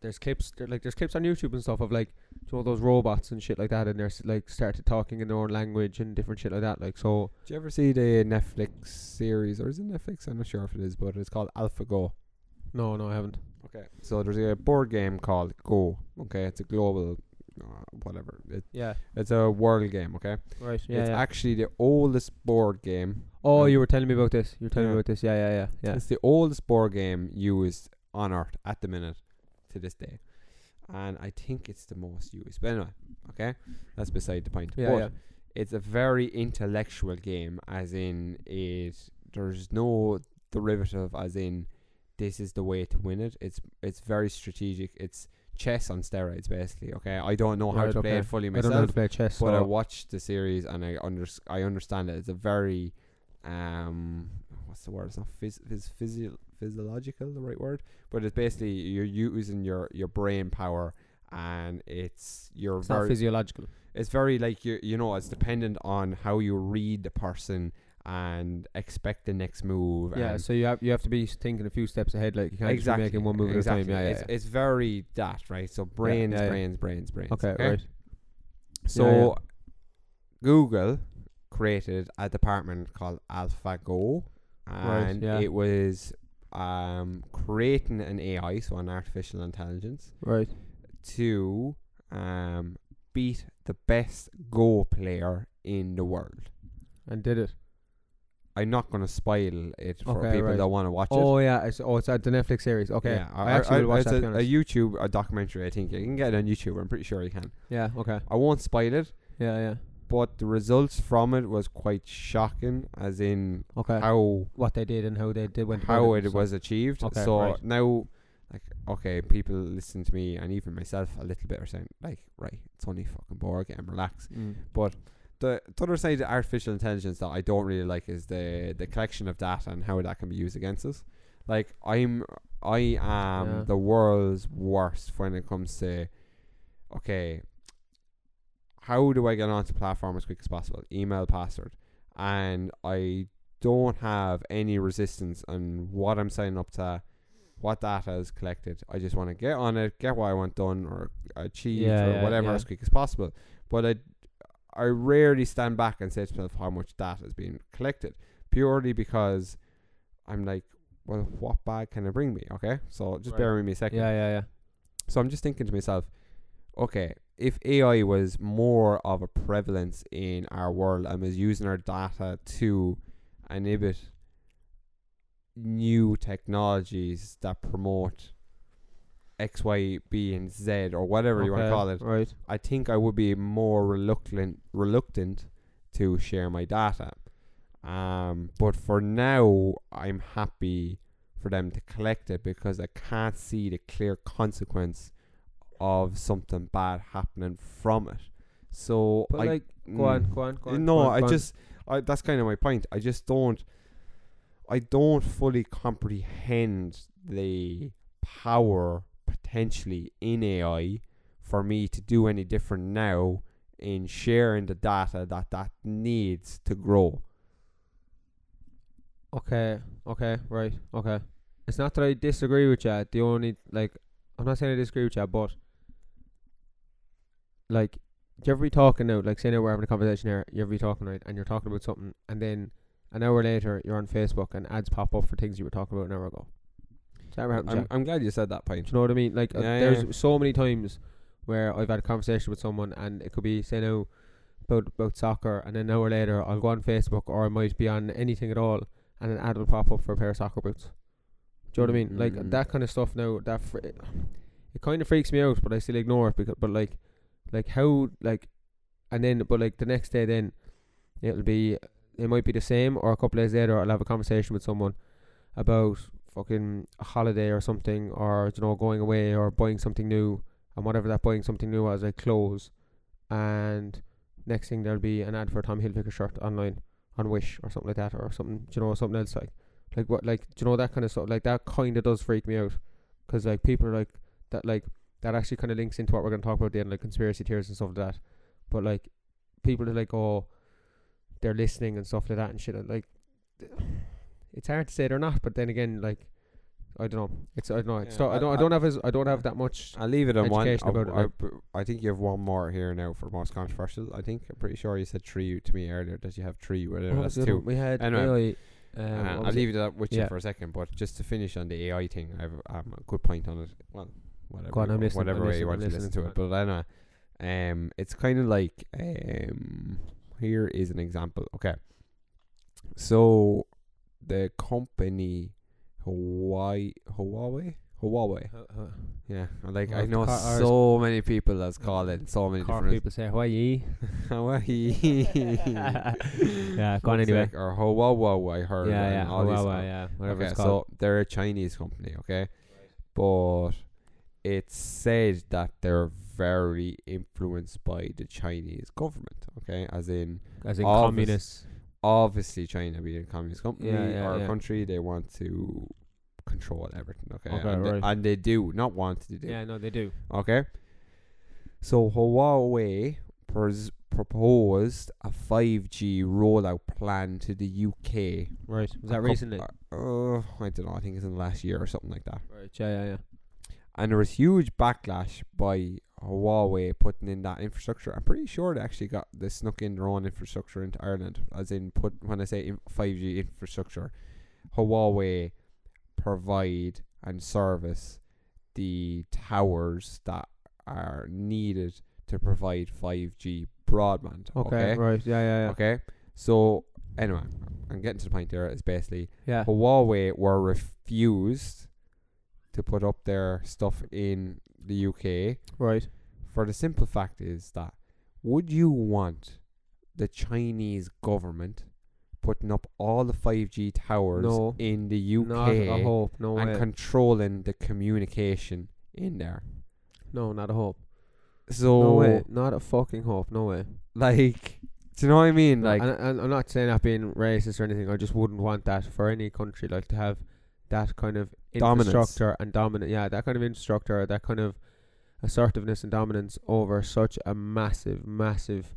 there's clips, there, like, there's clips on YouTube and stuff of like you know those robots and shit like that, and they're like started talking in their own language and different shit like that. Like so, Did you ever see the Netflix series, or is it Netflix? I'm not sure if it is, but it's called AlphaGo. no, no, I haven't. Okay, so there's a board game called Go. Okay, it's a global, Uh, whatever. It, Yeah, it's a world game. Okay, right. Yeah, it's yeah. actually the oldest board game. oh, you were telling me about this. You were telling me about this. Yeah, yeah, yeah, yeah. It's the oldest board game used on Earth at the minute to this day, and I think it's the most used. But anyway, okay, that's beside the point. Yeah, but yeah. it's a very intellectual game, as in it. There's no derivative, as in this is the way to win it. It's it's very strategic. It's chess on steroids, basically. Okay, I don't know how Right, to play okay. it fully I don't know how myself, to play chess. but I so- watched the series and I under I understand it. It's a very um what's the word? It's not phys- phys- physio- physiological, the right word, but it's basically you're using your your brain power and it's you're it's very physiological. it's very like you you know it's dependent on how you read the person and expect the next move. Yeah, so you have you have to be thinking a few steps ahead. Like you can't just be making one move exactly. at a time. Yeah, yeah. It's, yeah. it's very that right. So brains, yeah, brains, brains, brains. okay, right. So. Google created a department called AlphaGo, Right, and yeah. it was um, creating an AI, so an artificial intelligence, Right. to um, beat the best Go player in the world. And did it. I'm not going to spoil it for Okay, people right. that want to watch Oh it. Oh yeah. It's, oh, it's the Netflix series. Okay. Yeah, I, actually will watch that. a, a. YouTube a documentary. I think you can get it on YouTube. I'm pretty sure you can. yeah. Okay. I won't spoil it, Yeah. Yeah. but the results from it was quite shocking. As in Okay. how what they did and how they did went how it it and was achieved. Okay, so right. now, like, okay, people listen to me and even myself a little bit are saying, like, right, it's only fucking board game, relax. Mm. But the, the other side of artificial intelligence that I don't really like is the the collection of data and how that can be used against us. Like, I'm I am Yeah. the world's worst when it comes to okay. How do I get onto platform as quick as possible? Email password, and I don't have any resistance on what I'm signing up to, what data is collected. I just want to get on it, get what I want done or achieved Yeah, or yeah, whatever as quick as possible. But I, I rarely stand back and say to myself how much data is being collected, purely because I'm like, well, what bag can it bring me? Okay, so just Right. bear with me a second. Yeah. Yeah. Yeah. So I'm just thinking to myself, okay, if AI was more of a prevalence in our world and was using our data to inhibit new technologies that promote X, Y, B, and Z, or whatever you want to Okay, call it, Right. I think I would be more reluctant reluctant to share my data. Um, but for now, I'm happy for them to collect it because I can't see the clear consequence of something bad happening from it. So But I like, go on, mm, go on, go on. no, go on, I go on. just I that's kind of my point. I just don't I don't fully comprehend the power potentially in AI for me to do any different now in sharing the data that that needs to grow. Okay, okay, right, okay. It's not that I disagree with you. The only like, I'm not saying I disagree with you, but like, you ever be talking now, like say now we're having a conversation here, you ever be talking right, and you're talking about something, and then an hour later you're on Facebook and ads pop up for things you were talking about an hour ago. Does that ever happen? to I'm. I'm glad you said that point. Do you know what I mean? Like, uh, Yeah, there's yeah. so many times where I've had a conversation with someone, and it could be say now about about soccer, and an hour later I'll go on Facebook or I might be on anything at all, and an ad will pop up for a pair of soccer boots. Do you know what I mean? Like Mm. that kind of stuff. Now that fr- it, it kind of freaks me out, but I still ignore it because. But like, like how like, and then but like the next day then, it'll be it might be the same, or a couple days later I'll have a conversation with someone about fucking a holiday or something, or you know going away or buying something new, and whatever that buying something new was, like clothes, and next thing there'll be an ad for Tom Hilfiger shirt online on Wish or something like that, or something, you know, something else like, like what, like you know that kind of stuff, like that kind of does freak me out, because like people are like that, like that actually kind of links into what we're gonna talk about then, like conspiracy theories and stuff like that, but like people are like, oh, they're listening and stuff like that and shit, and like it's hard to say they're not, but then again, like. I don't know. It's I don't know. It's Yeah, not, I I- don't. I I- don't have as I don't have that much. I'll leave it on one. Education about it, I, I, I think you have one more here now for most controversial. I think I'm pretty sure you said three to me earlier that you have three. Whatever, What that's was the other two. We had Anyway. Um, Uh, I'll leave it? that with you Yeah. for a second, but just to finish on the AI thing, I have um, a good point on it. Well, whatever, on, you want- whatever I'm way you want I'm to listen to it. But anyway, um, it's kind of like um, here is an example. Okay, so the company Hawaii Huawei Huawei. Uh, uh, Yeah, like Well, I know car- so many people that's called it so many car different people say Hawaii. Hawaii. [laughs] yeah, go on Fuck's anyway. or Huawei, I heard. Yeah, yeah, all Huawei, yeah, whatever okay, it's called. so they're a Chinese company, okay, but it's said that they're very influenced by the Chinese government, okay, as in As in communists. Obviously China being a communist company Yeah, yeah, or a yeah. country, they want to control everything, okay, Okay, and, they, and they do not want to do. Yeah, no, they do. Okay. So Huawei pres- proposed a 5G rollout plan to the UK. Right. Was that recently? Uh, I don't know. I think it's in the last year or something like that. right. Yeah, yeah, yeah. And there was huge backlash by Huawei putting in that infrastructure. I'm pretty sure they actually got they snuck in their own infrastructure into Ireland. As in, put when I say 5G infrastructure, Huawei provide and service the towers that are needed to provide 5G broadband. Okay. Okay. Right. Yeah, yeah, yeah. Okay. So anyway, I'm getting to the point there. Is basically Yeah. Huawei were refused to put up their stuff in the UK Right. for the simple fact is that would you want the Chinese government putting up all the 5G towers No. in the UK Not a hope. No and way. controlling the communication in there? no, not a hope. So no way. Not a fucking hope. No way. like do you know what I mean? No, Like and, and I'm not saying that being racist or anything. I just wouldn't want that for any country. Like to have that kind of Dominance. infrastructure and dominant. Yeah, that kind of infrastructure, that kind of assertiveness and dominance over such a massive, massive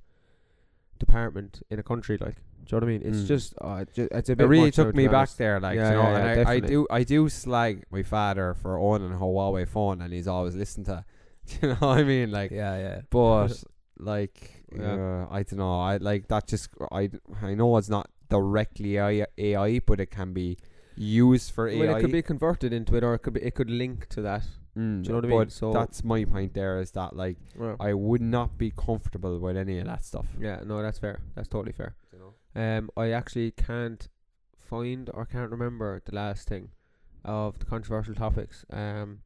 department in a country. Like, do you know what I mean? It's Mm. just, uh, it, ju- it's a it really took to me be back there, like Yeah, you know, yeah, and yeah, I, I do I do slag my father for owning a Huawei phone and he's always listened to [laughs] you know what I mean? Like Yeah, yeah. but [laughs] like Yeah. uh, I don't know. I like that. Just I I know it's not directly AI, AI but it can be used for AI. Well, it could be converted into it, or it could be. It could link to that. Mm, do you know what I mean? So- that's my point. There is that like Well, I would not be comfortable with any of that stuff. yeah, no, that's fair. That's totally fair. You know? Um, I actually can't find or can't remember the last thing of the controversial topics. Um,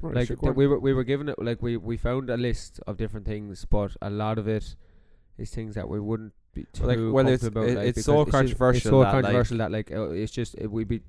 like th- we were we were given it like we we found a list of different things, but a lot of it is things that we wouldn't be too like, well, it's- comfortable it- like, it's so just- It's controversial so that, like- controversial that like uh, it's just it, we'd be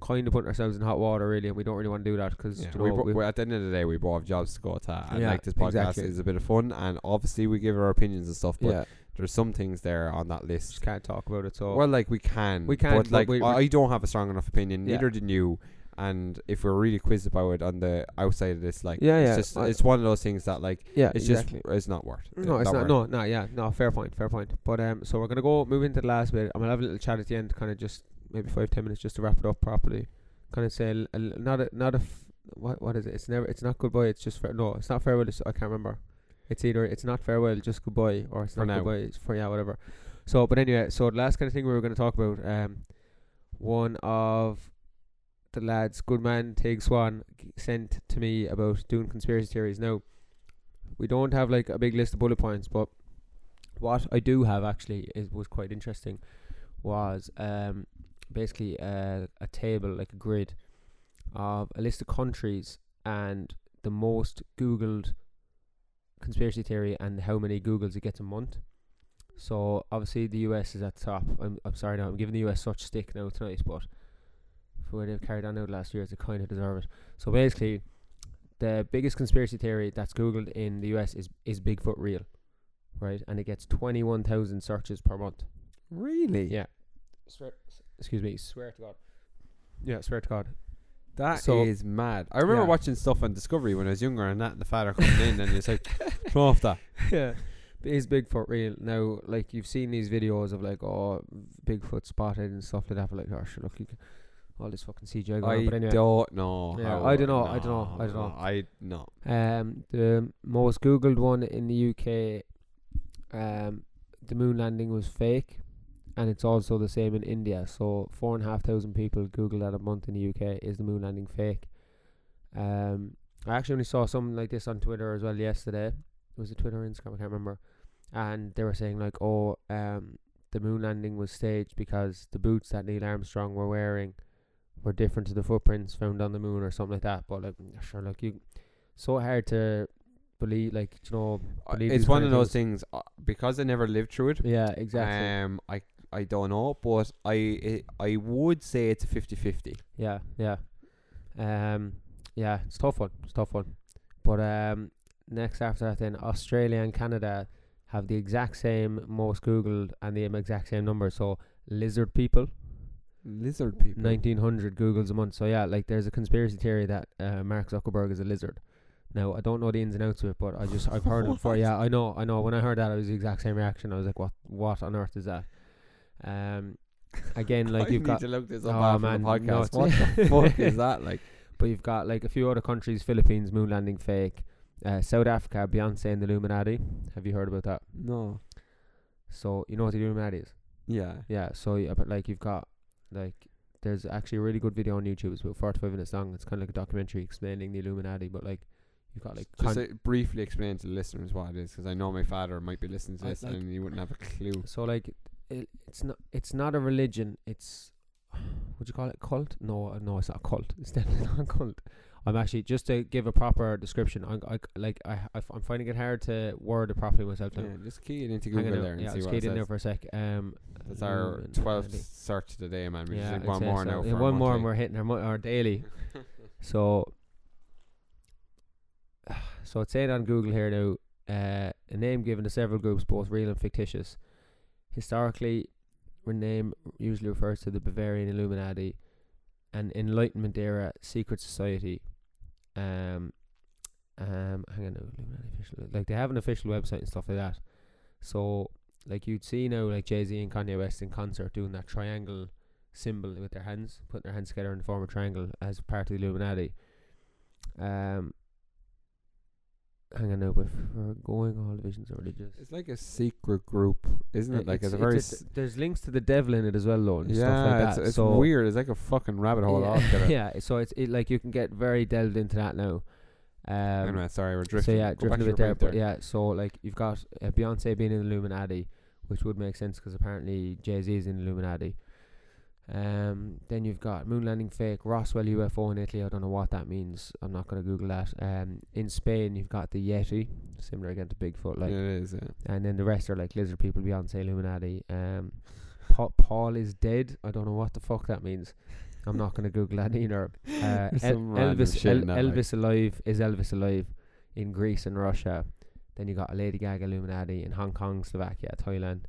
kind of putting ourselves in hot water really, and we don't really want to do that because Yeah, you know we- we- at the end of the day, we both have jobs to go to, and Yeah, like this podcast exactly. is a bit of fun, and obviously we give our opinions and stuff. But yeah there's some things there on that list. just can't talk about it. So Well, like we can, We can, but but like we- I don't have a strong enough opinion. Neither did you. And if we're really quizzed about it on the outside of this, like Yeah, it's yeah, just I- it's one of those things that like yeah, it's exactly. just it's not worth. No, it's not. worth. No, no, yeah, no. Fair point. Fair point. But um, so we're gonna go move into the last bit. I'm gonna have a little chat at the end, kind of just maybe five ten minutes just to wrap it up properly. Kind of say a, l- not a not a f- what what is it? It's never. It's not goodbye. It's just fair. No, it's not farewell. It's, I can't remember. It's either it's not farewell, just goodbye, or it's For not now. goodbye, it's for yeah, whatever. So, but anyway, so the last kind of thing we were going to talk about, um, one of the lads, good man Tig Swan, sent to me about doing conspiracy theories. Now, we don't have like a big list of bullet points, but what I do have actually is was quite interesting. Was um basically a, a table like a grid of a list of countries and the most googled conspiracy theory and how many googles it gets a month. So obviously the US is at top. I'm I'm sorry now I'm giving the US such stick now tonight, but for where they've carried on out last year, they kind of deserve it. So basically, the biggest conspiracy theory that's googled in the US is is Bigfoot real, right? And it gets twenty one thousand searches per month. Really? Yeah. Swear, excuse me. Swear to God. Yeah, swear to God. That is So- mad. I remember Yeah. watching stuff on Discovery when I was younger, and that and the father coming in, and it's like, [laughs] throw off that. yeah. But is Bigfoot real? Now, like you've seen these videos of like, oh, Bigfoot spotted and stuff like that. But like, oh, sure, look, you can, all this fucking CGI going on. I But anyway, don't know. Yeah, how- I don't know, I don't know, I don't know. I no. Um, the most googled one in the UK, um, the moon landing was fake, and it's also the same in India. So four and a half thousand people Google that a month in the UK. Is the moon landing fake? Um, I actually only saw something like this on Twitter as well yesterday. It was it Twitter or Instagram? I can't remember. And they were saying like, oh, um, the moon landing was staged because the boots that Neil Armstrong were wearing were different to the footprints found on the moon or something like that. But like, sure, like you, so hard to believe, like you know, believe It's one of those things uh, because I never lived through it. yeah, exactly. Um, I I don't know, but I it, I would say it's a 50-50. Yeah, yeah. Um, yeah, it's tough one. It's tough one. But um, next after that, then Australia and Canada have the exact same most googled and the exact same number. So lizard people, Lizard people. nineteen hundred googles a month. So yeah, like there's a conspiracy theory that uh, Mark Zuckerberg is a lizard. Now I don't know the ins and outs of it, but I just I've heard [laughs] it before. Yeah, I know, I know. When I heard that, it was the exact same reaction. I was like, what What on earth is that? Um, again, [laughs] like I you've need got to look this up Oh, after man, the podcast. what the fuck is [laughs] that like? But you've got like a few other countries: Philippines, moon landing fake. Uh, South Africa, Beyonce and the Illuminati. Have you heard about that? No. So you know what the Illuminati is? Yeah. Yeah. So yeah, but like you've got like there's actually a really good video on YouTube. It's about 45 minutes long. It's kind of like a documentary explaining the Illuminati. But like you've got like Just con- briefly explain to the listeners what it is, because I know my father might be listening to I this like- and he wouldn't have a clue. so like it, it's not it's not a religion. It's [sighs] would you call it cult? No, uh, no, it's not a cult. It's definitely [laughs] not a cult. I'm actually just to give a proper description. I'm I, like I I I'm finding it hard to word it properly myself. now. Yeah, just key it into Google there and yeah, see just keyed it in there for a sec. Um, That's our twelfth search of the day, man. We Yeah, I'd one more so. now. Yeah, one more, and we're hitting our, mo- our daily. [laughs] So, [sighs] so it's saying on Google here now, uh, a name given to several groups, both real and fictitious. Historically, the name usually refers to the Bavarian Illuminati, an Enlightenment era secret society. Um, um, hang on, Illuminati official. Like they have an official website and stuff like that. So, like you'd see now, like Jay Z and Kanye West in concert doing that triangle symbol with their hands, putting their hands together in the form of a triangle as part of the Illuminati. Um, hang on now, but for going all divisions are religious. It's like a secret group, isn't it? Like it's, a it's very there's links to the devil in it as well, though, and yeah. stuff like it's that. it's so weird. It's like a fucking rabbit hole yeah, [laughs] yeah, so it's it like you can get very delved into that now. Um, anyway, sorry, we're drifting. so yeah, Go drifting a bit there, but yeah. So like you've got uh, Beyonce being in the Illuminati, which would make sense because apparently Jay Z is in the Illuminati. Um, then you've got moon landing fake, Roswell UFO in Italy. I don't know what that means. I'm not gonna Google that. Um, in Spain you've got the Yeti, similar again to Bigfoot, like, it is. Yeah. and then the rest are like lizard people, Beyonce, Illuminati. Um, Pa- Paul is dead. I don't know what the fuck that means. I'm not gonna Google that either. [laughs] Uh, El- Elvis, El- that, like. Alive is Elvis alive in Greece and Russia. Then you got a Lady Gaga Illuminati in Hong Kong, Slovakia, Thailand,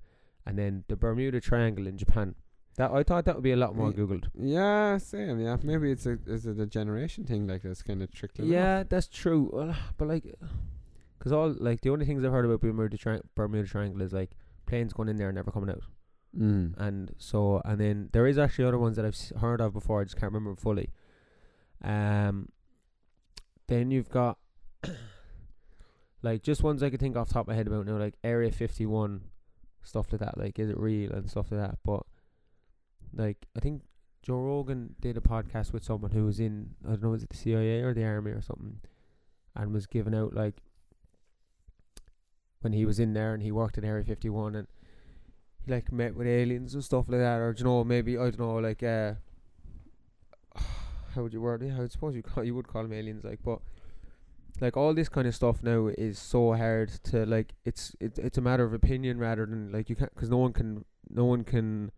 and then the Bermuda Triangle in Japan. That I thought that would be a lot more googled. Yeah, same. Yeah, maybe it's a is it a generation thing like this kind of trickling. Yeah, off? that's true. Well, but like, because all like the only things I've heard about Bermuda, tri- Bermuda Triangle is like planes going in there and never coming out. Mm. and so and then there is actually other ones that I've s- heard of before. I just can't remember fully. Um, then you've got [coughs] like just ones I could think off the top of my head about now, like Area Fifty One, stuff like that. Like, is it real and stuff like that? But like, I think Joe Rogan did a podcast with someone who was in I don't know, was it the CIA or the army or something, and was giving out like when he was in there and he worked in Area Fifty One and he like met with aliens and stuff like that, or you know maybe I don't know like uh [sighs] how would you word it? I suppose you call you would call them aliens, like, but like all this kind of stuff now is so hard to like. It's it, it's a matter of opinion rather than like you can't because no one can no one can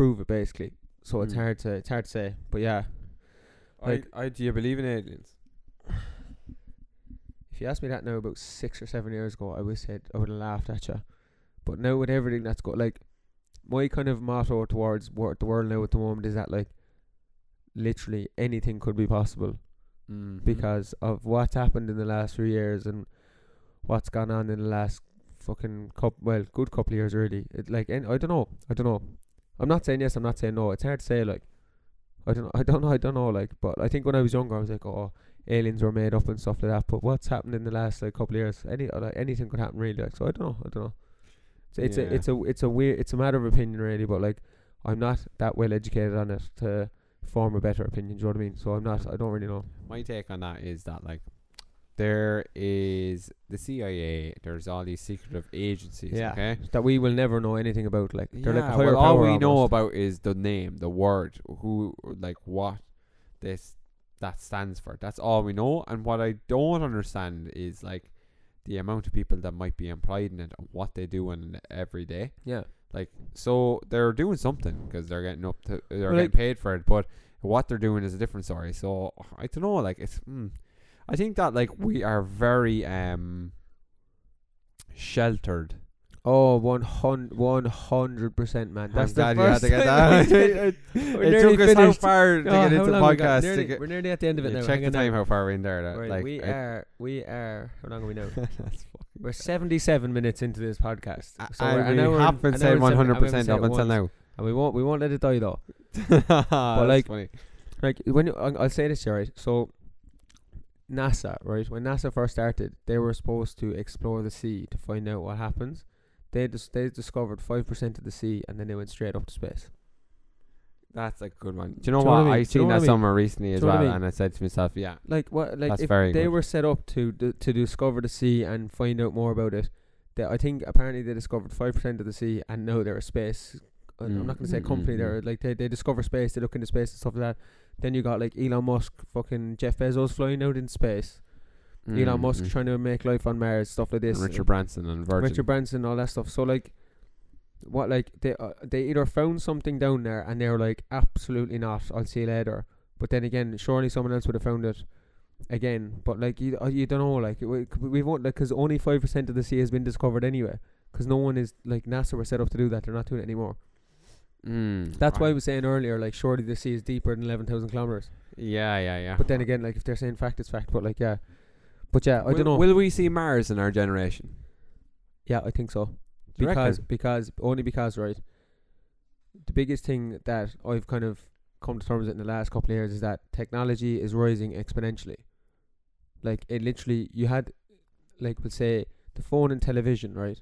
prove it basically. So it's Mm. hard to it's hard to say. But yeah, Like- I, I, do you believe in aliens? [sighs] if you asked me that now about six or seven years ago, I would said I would have laughed at you. But now with everything that's got like my kind of motto towards wor- the world now at the moment is that like literally anything could be possible Mm. because of what's happened in the last few years and what's gone on in the last fucking couple well good couple of years really it like and I don't know I don't know I'm not saying yes I'm not saying no. It's hard to say like I don't know I don't know I don't know like but I think when I was younger I was like oh aliens were made up and stuff like that. But what's happened in the last like couple of years? Any uh, like anything could happen really like so I don't know I don't know. It's it's Yeah. a it's a it's a weird it's a matter of opinion really but like I'm not that well educated on it to form a better opinion do you know what I mean? So I'm not I don't really know. My take on that is that like there is the CIA. There's all these secretive agencies. Yeah. Okay. that we will never know anything about. Like they're like Yeah, higher well, all we know about is the name, the word, who, like what this that stands for. That's all we know. And what I don't understand is like the amount of people that might be employed in it and what they do in every day. Yeah, Like, so they're doing something because they're getting up to, they're Well, getting like- paid for it. But what they're doing is a different story. So I don't know. Like, it's. Mm, I think that like we are very um sheltered. Oh, one hundred, one hundred percent, man. That's I'm the glad you had first to get that. [laughs] it took us how far to Oh, get into the long we podcast. Nearly- we're nearly at the end of it Yeah, now. check the time now. how far we're in there. That, Right, like, we I- are, we are. How long are we now? [laughs] That's fucking We're seventy-seven minutes into this podcast. So we're we hour haven't an said hour and seven- 100 I haven't percent up until now. and we won't, we won't let it die though. [laughs] but like- funny. Like when you, I'll say this, right? So NASA, right? When NASA first started, they were supposed to explore the sea to find out what happens. They dis- they discovered five percent of the sea, and then they went straight up to space. That's a good one. Do you know Do you know what? what I mean? I Do you seen know what that I mean? somewhere recently as Do you know what I well, mean? and I said to myself, "Yeah, Like what? Like That's if very they good. were set up to d- to discover the sea and find out more about it, they, I think apparently they discovered five percent of the sea, and now they're a space. uh, I'm Mm, not going to say mm, company. mm, They're mm. like they they discover space. They look into space and stuff like that. Then you got like Elon Musk, fucking Jeff Bezos flying out in space. Elon Mm, Musk mm. trying to make life on Mars, stuff like this. Richard Branson and Virgin." Richard Branson, all that stuff. So like, what like they uh, they either found something down there and they were like, absolutely not. I'll see you later. But then again, surely someone else would have found it again. But like you, uh, you don't know. Like we we won't like because only five percent of the sea has been discovered anyway. Because no one is like NASA were set up to do that. They're not doing it anymore. Mm, That's why I right. was saying earlier. Like surely the sea is deeper than eleven thousand kilometers. Yeah, yeah, yeah. But then again, like if they're saying fact, it's fact. But like yeah, but yeah, I will, don't know. Will we see Mars in our generation? yeah, I think so. Do because because only because right the biggest thing that I've kind of come to terms with in the last couple of years is that technology is rising exponentially like it literally you had like we'll say the phone and television right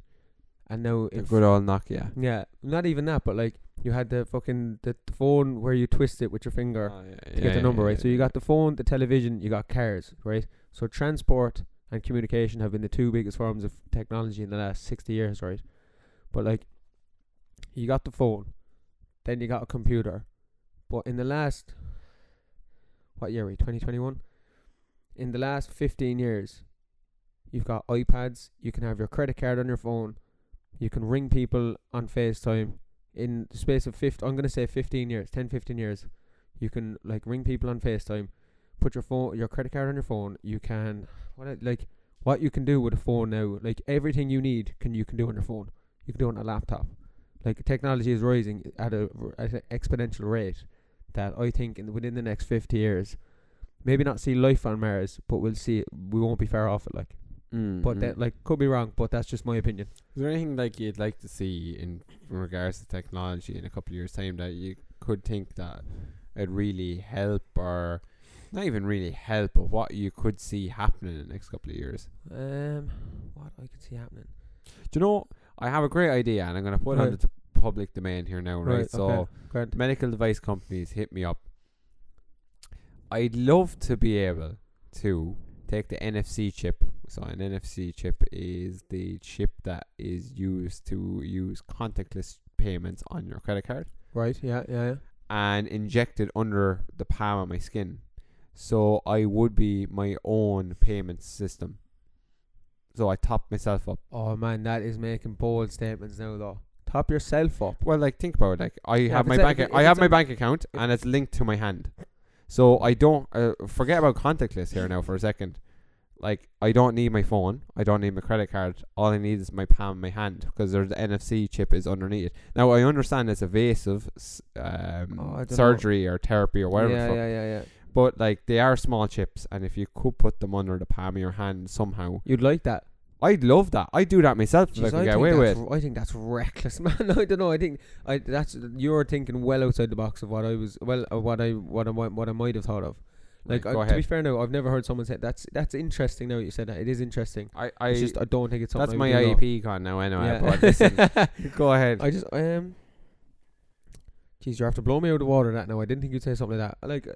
and now the if good old Nokia. yeah not even that but like you had the fucking the, phone where you twist it with your finger Oh, yeah, to yeah, get the number yeah, right. So you got the phone, the television, you got cars, right? So transport and communication have been the two biggest forms of technology in the last sixty years, right? But like, you got the phone, then you got a computer, but in the last, what year are we? Twenty twenty one. In the last fifteen years, you've got iPads. You can have your credit card on your phone. You can ring people on FaceTime. In the space of 15, I'm going to say 15 years, 10, 15 years, you can like ring people on FaceTime, put your phone, your credit card on your phone. You can what like what you can do with a phone now, like everything you need can you can do on your phone. You can do it on a laptop. Like technology is rising at a at an exponential rate that I think in within the next 50 years, maybe not see life on Mars, but we'll see. We won't be far off it. Like, Mm, but mm. that like could be wrong, but that's just my opinion. Is there anything like you'd like to see in regards to technology in a couple of years' time that you could think that it'd really help or not even really help, but what you could see happening in the next couple of years. Um, what I could see happening. Do you know? I have a great idea, and I'm going to put it on the public domain here now, right? Right, so, okay. Medical device companies hit me up. I'd love to be able to take the NFC chip. So, an NFC chip is the chip that is used to use contactless payments on your credit card Right. Yeah. Yeah. Yeah. and inject it under the palm of my skin. So, I would be my own payment system. So, I top myself up. Oh man, that is making bold statements now, though. Top yourself up. Well, like think about it. Like I Yeah, have my bank, it- I have my bank account, and it's linked to my hand. So I don't uh, forget about contactless here now for a second. Like I don't need my phone. I don't need my credit card. All I need is my palm, my hand, because there's the NFC chip is underneath it. Now I understand it's evasive um, Oh, surgery or therapy or whatever. the yeah, fuck, yeah, yeah, yeah. But like they are small chips, and if you could put them under the palm of your hand somehow, You'd like that. I'd love that. I'd do that myself if I Jeez, could I get think away with. I think that's reckless, [laughs] man. I don't know. I think I that's you're thinking well outside the box of what I was well uh, what I what I might what I might have thought of. Like uh, to be fair, now I've never heard someone say that's that's interesting. Now you said that it is interesting. I, I It's just I don't think it's something. that's I my would do, though. IEP gone now anyway. Yeah. But listen, [laughs] go ahead. I just um. Jeez, you have to blow me out of the water. That now I didn't think you'd say something like that. Like uh,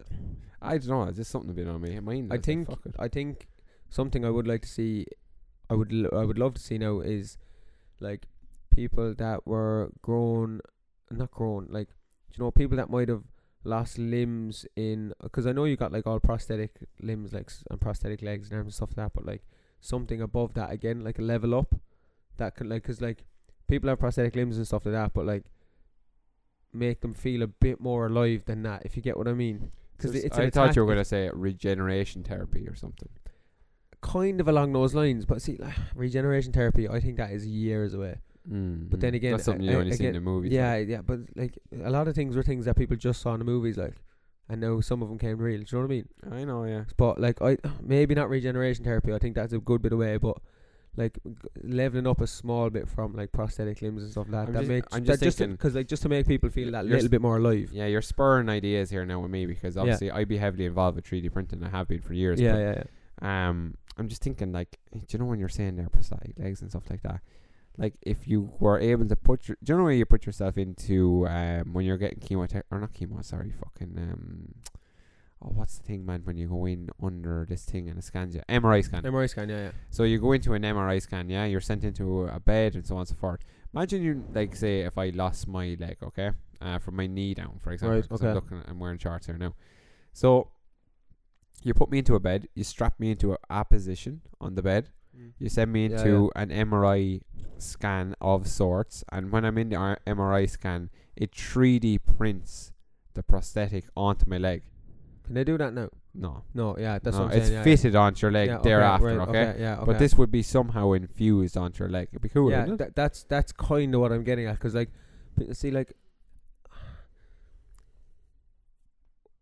I don't know. It's just something been on me. Mind. I think. I think something I would like to see, I would l- I would love to see now is like people that were grown, not grown, like you know people that might have lost limbs in because I know you got like all prosthetic limbs like and prosthetic legs and arms and stuff like that, but like something above that again, like a level up that could like because like people have prosthetic limbs and stuff like that, but like make them feel a bit more alive than that if you get what I mean. Because it's I thought attack- you were gonna say regeneration therapy or something. kind of along those lines. But see, like, [sighs] regeneration therapy, I think that is years away. Mm, But then mm. again, that's something you uh, only see in the movies. yeah, like. yeah. But like a lot of things were things that people just saw in the movies, like, and now some of them came real. Do you know what I mean? I know. Yeah. But like, I [sighs] maybe not regeneration therapy. I think that's a good bit away, but. Like g- leveling up a small bit from like prosthetic limbs and stuff like that. I'm that just- makes I'm just just thinking- because like just to make people feel that little s- bit more alive. Yeah, you're spurring ideas here now with me because obviously I'd be heavily involved with 3D printing. I have been for years. Yeah, but, yeah, yeah. Um, I'm just thinking like, do you know when you're saying there prosthetic legs and stuff like that? Like if you were able to put your, do you know where you put yourself into um when you're getting chemo or not chemo? Sorry, fucking um. Oh, what's the thing, man? When you go in under this thing and it scans you, MRI scan. MRI scan, yeah, yeah. So you go into an MRI scan, yeah, you're sent into a bed and so on and so forth. Imagine you like say if I lost my leg, okay, uh, from my knee down, for example. Right, okay. I'm looking, at, I'm wearing shorts here now. So you put me into a bed, you strap me into a, a position on the bed, Mm. you send me Yeah, into an MRI scan of sorts, and when I'm in the R- MRI scan, it 3D prints the prosthetic onto my leg. Can they do that now? No, No, yeah, that's no, what I'm it's saying. yeah, fitted onto your leg yeah. Yeah, okay, thereafter, right, okay? Yeah, okay. But this would be somehow infused onto your leg. It'd be cool. yeah, wouldn't it? tha- that's that's kind of what I'm getting at. Cause like, see, like,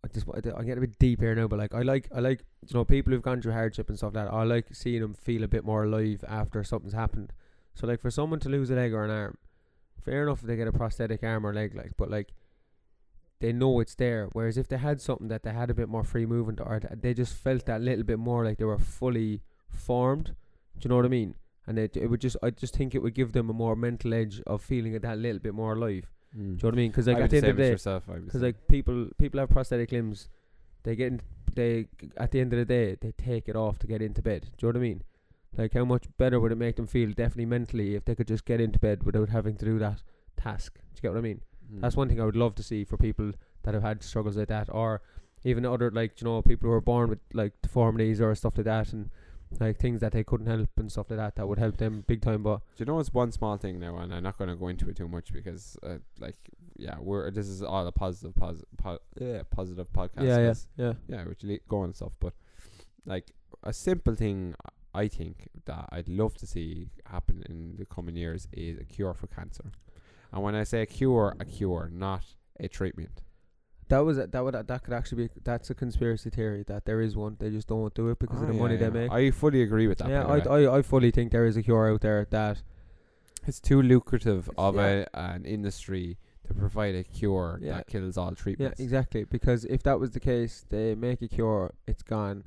I just I get a bit deep here now, but like, I like I like you know people who've gone through hardship and stuff like that. I like seeing them feel a bit more alive after something's happened. So like, for someone to lose a leg or an arm, fair enough if they get a prosthetic arm or leg, like, but like. They know it's there. Whereas if they had something that they had a bit more free movement, or they just felt that little bit more like they were fully formed. Do you know what I mean? and it, it would just I just think it would give them a more mental edge of feeling that little bit more alive. Mm. Do you know what I mean? Because like at the end of the day, yourself, I'd be because like people people have prosthetic limbs, they get in, they at the end of the day they take it off to get into bed. Do you know what I mean? Like how much better would it make them feel definitely mentally if they could just get into bed without having to do that task? Do you get what I mean? Mm. That's one thing I would love to see for people that have had struggles like that, or even other like you know people who are born with like deformities or stuff like that, and like things that they couldn't help and stuff like that that would help them big time. But Do you know it's one small thing now, and I'm not going to go into it too much because, uh, like, yeah, we're this is all a positive, positive, po- yeah, positive podcast. yeah, yeah, yeah. yeah, which le- go and stuff. But like a simple thing, I think that I'd love to see happen in the coming years is a cure for cancer. And when I say a cure, a cure, not a treatment. That was a, that would that could actually be that's a conspiracy theory that there is one they just don't do it because Ah, of the yeah, money yeah. they make. I fully agree with that. yeah, I. I I fully think there is a cure out there that it's too lucrative of Yeah. a, an industry to provide a cure Yeah. that kills all treatments. Yeah, exactly. Because if that was the case, they make a cure, it's gone,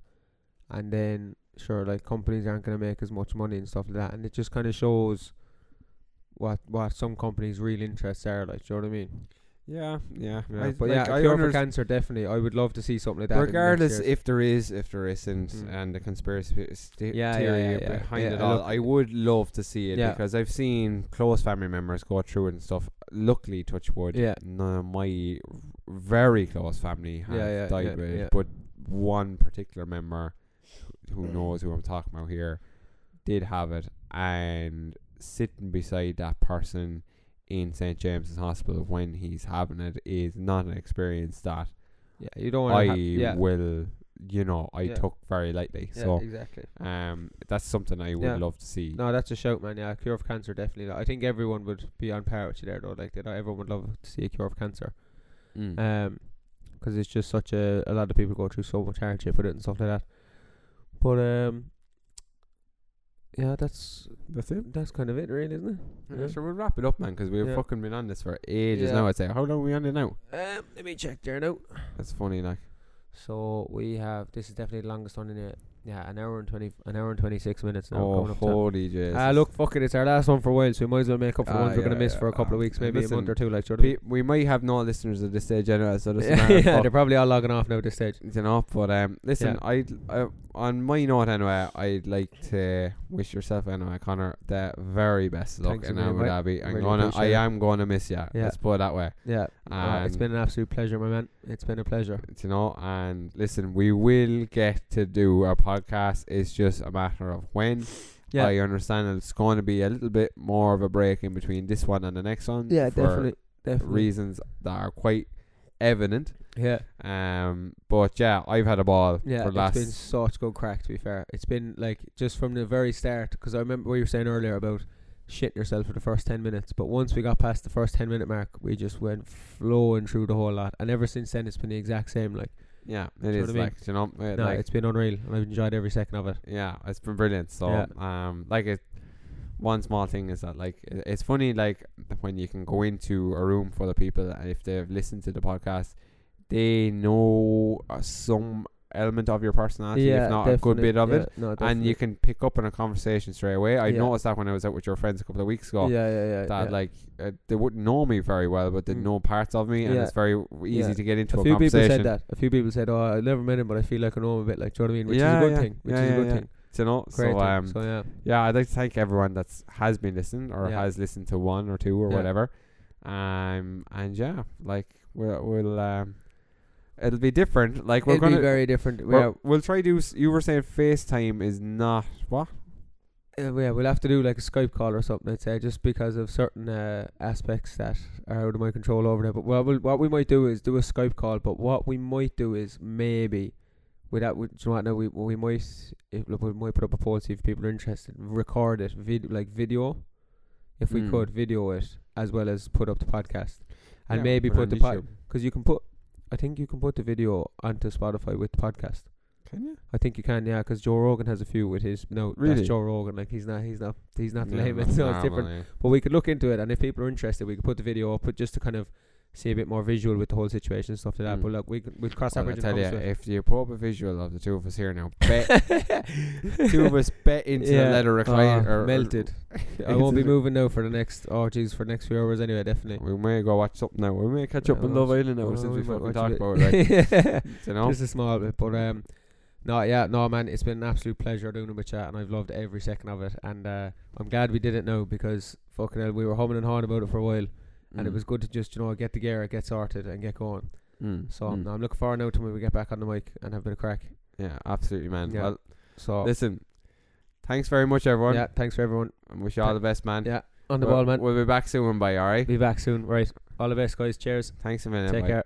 and then sure, like companies aren't going to make as much money and stuff like that, and it just kind of shows what what some companies' real interests are. Like, do you know what I mean? Yeah, yeah. Yeah, I- but like, yeah, I cure for cancer definitely. I would love to see something like that. in the next regardless if there is, if there isn't, Mm. and the conspiracy st- Yeah, theory yeah, yeah, behind it all, look- I would love to see it because I've seen close family members go through it and stuff. Luckily, touch wood, Yeah. none of my very close family have died with it, but one particular member who knows who I'm talking about here did have it, and sitting beside that person in St James's Hospital when he's having it is not an experience that yeah, you don't I. Have, yeah, will, you know, I Yeah. took very lightly. yeah, so, exactly. um, that's something I would Yeah. love to see. No, that's a shout, man. Yeah, a cure of cancer definitely. Like, I think everyone would be on par with you there, though. Like, that everyone would love to see a cure of cancer. Mm. because it's just such a a lot of people go through so much hardship with it and stuff like that. But um, yeah, that's that's it. that's kind of it, really, isn't it? Yeah, sure, we'll wrap it up, man, because we've Yeah. fucking been on this for ages Yeah. now. I'd say. How long are we on it now? Um, let me check there now. That's funny, like. So we have this is definitely the longest one in it. Yeah, an hour and twenty, an hour and twenty six minutes now. Oh, coming holy Jesus. Ah, look, fuck it, it's our last one for a while, so we might as well make up for the Ah, ones we're gonna miss yeah, for a couple of weeks, maybe a month or two. Like, do you know what I mean? Pe- we might have no listeners at this stage anyway, so [laughs] this yeah, they're probably all logging off now at this stage. you know. But um, listen, I'd I, on my note anyway, I'd like to wish yourself anyway, Connor, the very best luck Thanks in Abu mate. Dhabi. I'm Really gonna, I it. am gonna miss you. Yeah. Let's put it that way. Yeah, uh, it's been an absolute pleasure, my man. It's been a pleasure. you know and listen we will get to do our podcast it's just a matter of when Yeah, i understand it's going to be a little bit more of a break in between this one and the next one yeah, definitely, definitely. reasons that are quite evident yeah, um but yeah i've had a ball yeah. for It's last been such good crack. To be fair, it's been like just from the very start. Because I remember what you were saying earlier about shitting yourself for the first ten minutes, but once we got past the first ten minute mark, we just went flowing through the whole lot. And ever since then, it's been the exact same. Like, yeah it is I mean? like you know uh, no, like, it's been unreal, and I've enjoyed every second of it. yeah it's been brilliant so Yeah. um like it one small thing is that like it's funny like when you can go into a room full of people and if they've listened to the podcast they know uh, some element of your personality yeah, if not a good bit of yeah, it No, and you can pick up on a conversation straight away i Yeah. noticed that when i was out with your friends a couple of weeks ago yeah, yeah, yeah. that like uh, they wouldn't know me very well but they Mm. know parts of me and it's very easy to get into a, conversation. a few people said that. A few people said, "Oh, I never met him, but I feel like I know him a bit." Like, do you know what I mean? Which Yeah, is a good yeah. thing. Which Yeah, is a good thing. You know Great so um so yeah, yeah, I'd like to thank everyone that's has been listening or Yeah. has listened to one or two or Yeah. whatever. Um, and yeah, like we'll we'll um, it'll be different. Like we're it'll gonna be very different. we're- Yeah, we'll try to s- You were saying FaceTime is not what? uh, yeah, we'll have to do like a Skype call or something. I'd say just because of certain uh, aspects that are out of my control over there. But what we'll, what we might do is do a Skype call. But what we might do is maybe. Without, do you know what? We we might if, look, we might put up a poll see if people are interested. Record it, vid, like video, if we Mm. could video it as well as put up the podcast, and Yeah, maybe put put the pod because you can put. I think you can put the video onto Spotify with the podcast. Can you? I think you can, yeah, because Joe Rogan has a few with his. No, Really? that's Joe Rogan. Like he's not, he's not, he's not Yeah, lame. [laughs] that's so it's different. But we could look into it, and if people are interested, we could put the video up, but just to kind of see a bit more visual with the whole situation and stuff like that. Mm. But look, we we'll cross that Well, I bridge when tell you, it. if you put up a visual of the two of us here now, bet [laughs] two of us bet into Yeah. the leather recliner. Oh, or- melted. [laughs] I won't be moving now for the next. Oh, jeez, for the next few hours anyway. Definitely. We may go watch something now. We may catch up on we'll Love Island now Oh, since we, we fucking talked about it. Like, [laughs] Yeah. you know, Just a small bit, but um, no, yeah, no, man, it's been an absolute pleasure doing it with you, and I've loved every second of it, and uh, I'm glad we did it now because fucking hell, we were humming and hawing about it for a while, and it Mm. was good to just you know get the gear, get sorted, and get going. Mm. So Mm. no, I'm looking forward now to when we get back on the mic and have a bit of crack. Yeah, absolutely, man. Yeah. Well, So listen, thanks very much, everyone. yeah, thanks for everyone. And wish you all the best, man. Yeah, on the We'll- ball, man. We'll be back soon, bye. All right. Be back soon, right? All the best, guys. Cheers. Thanks a minute. Take bye. care.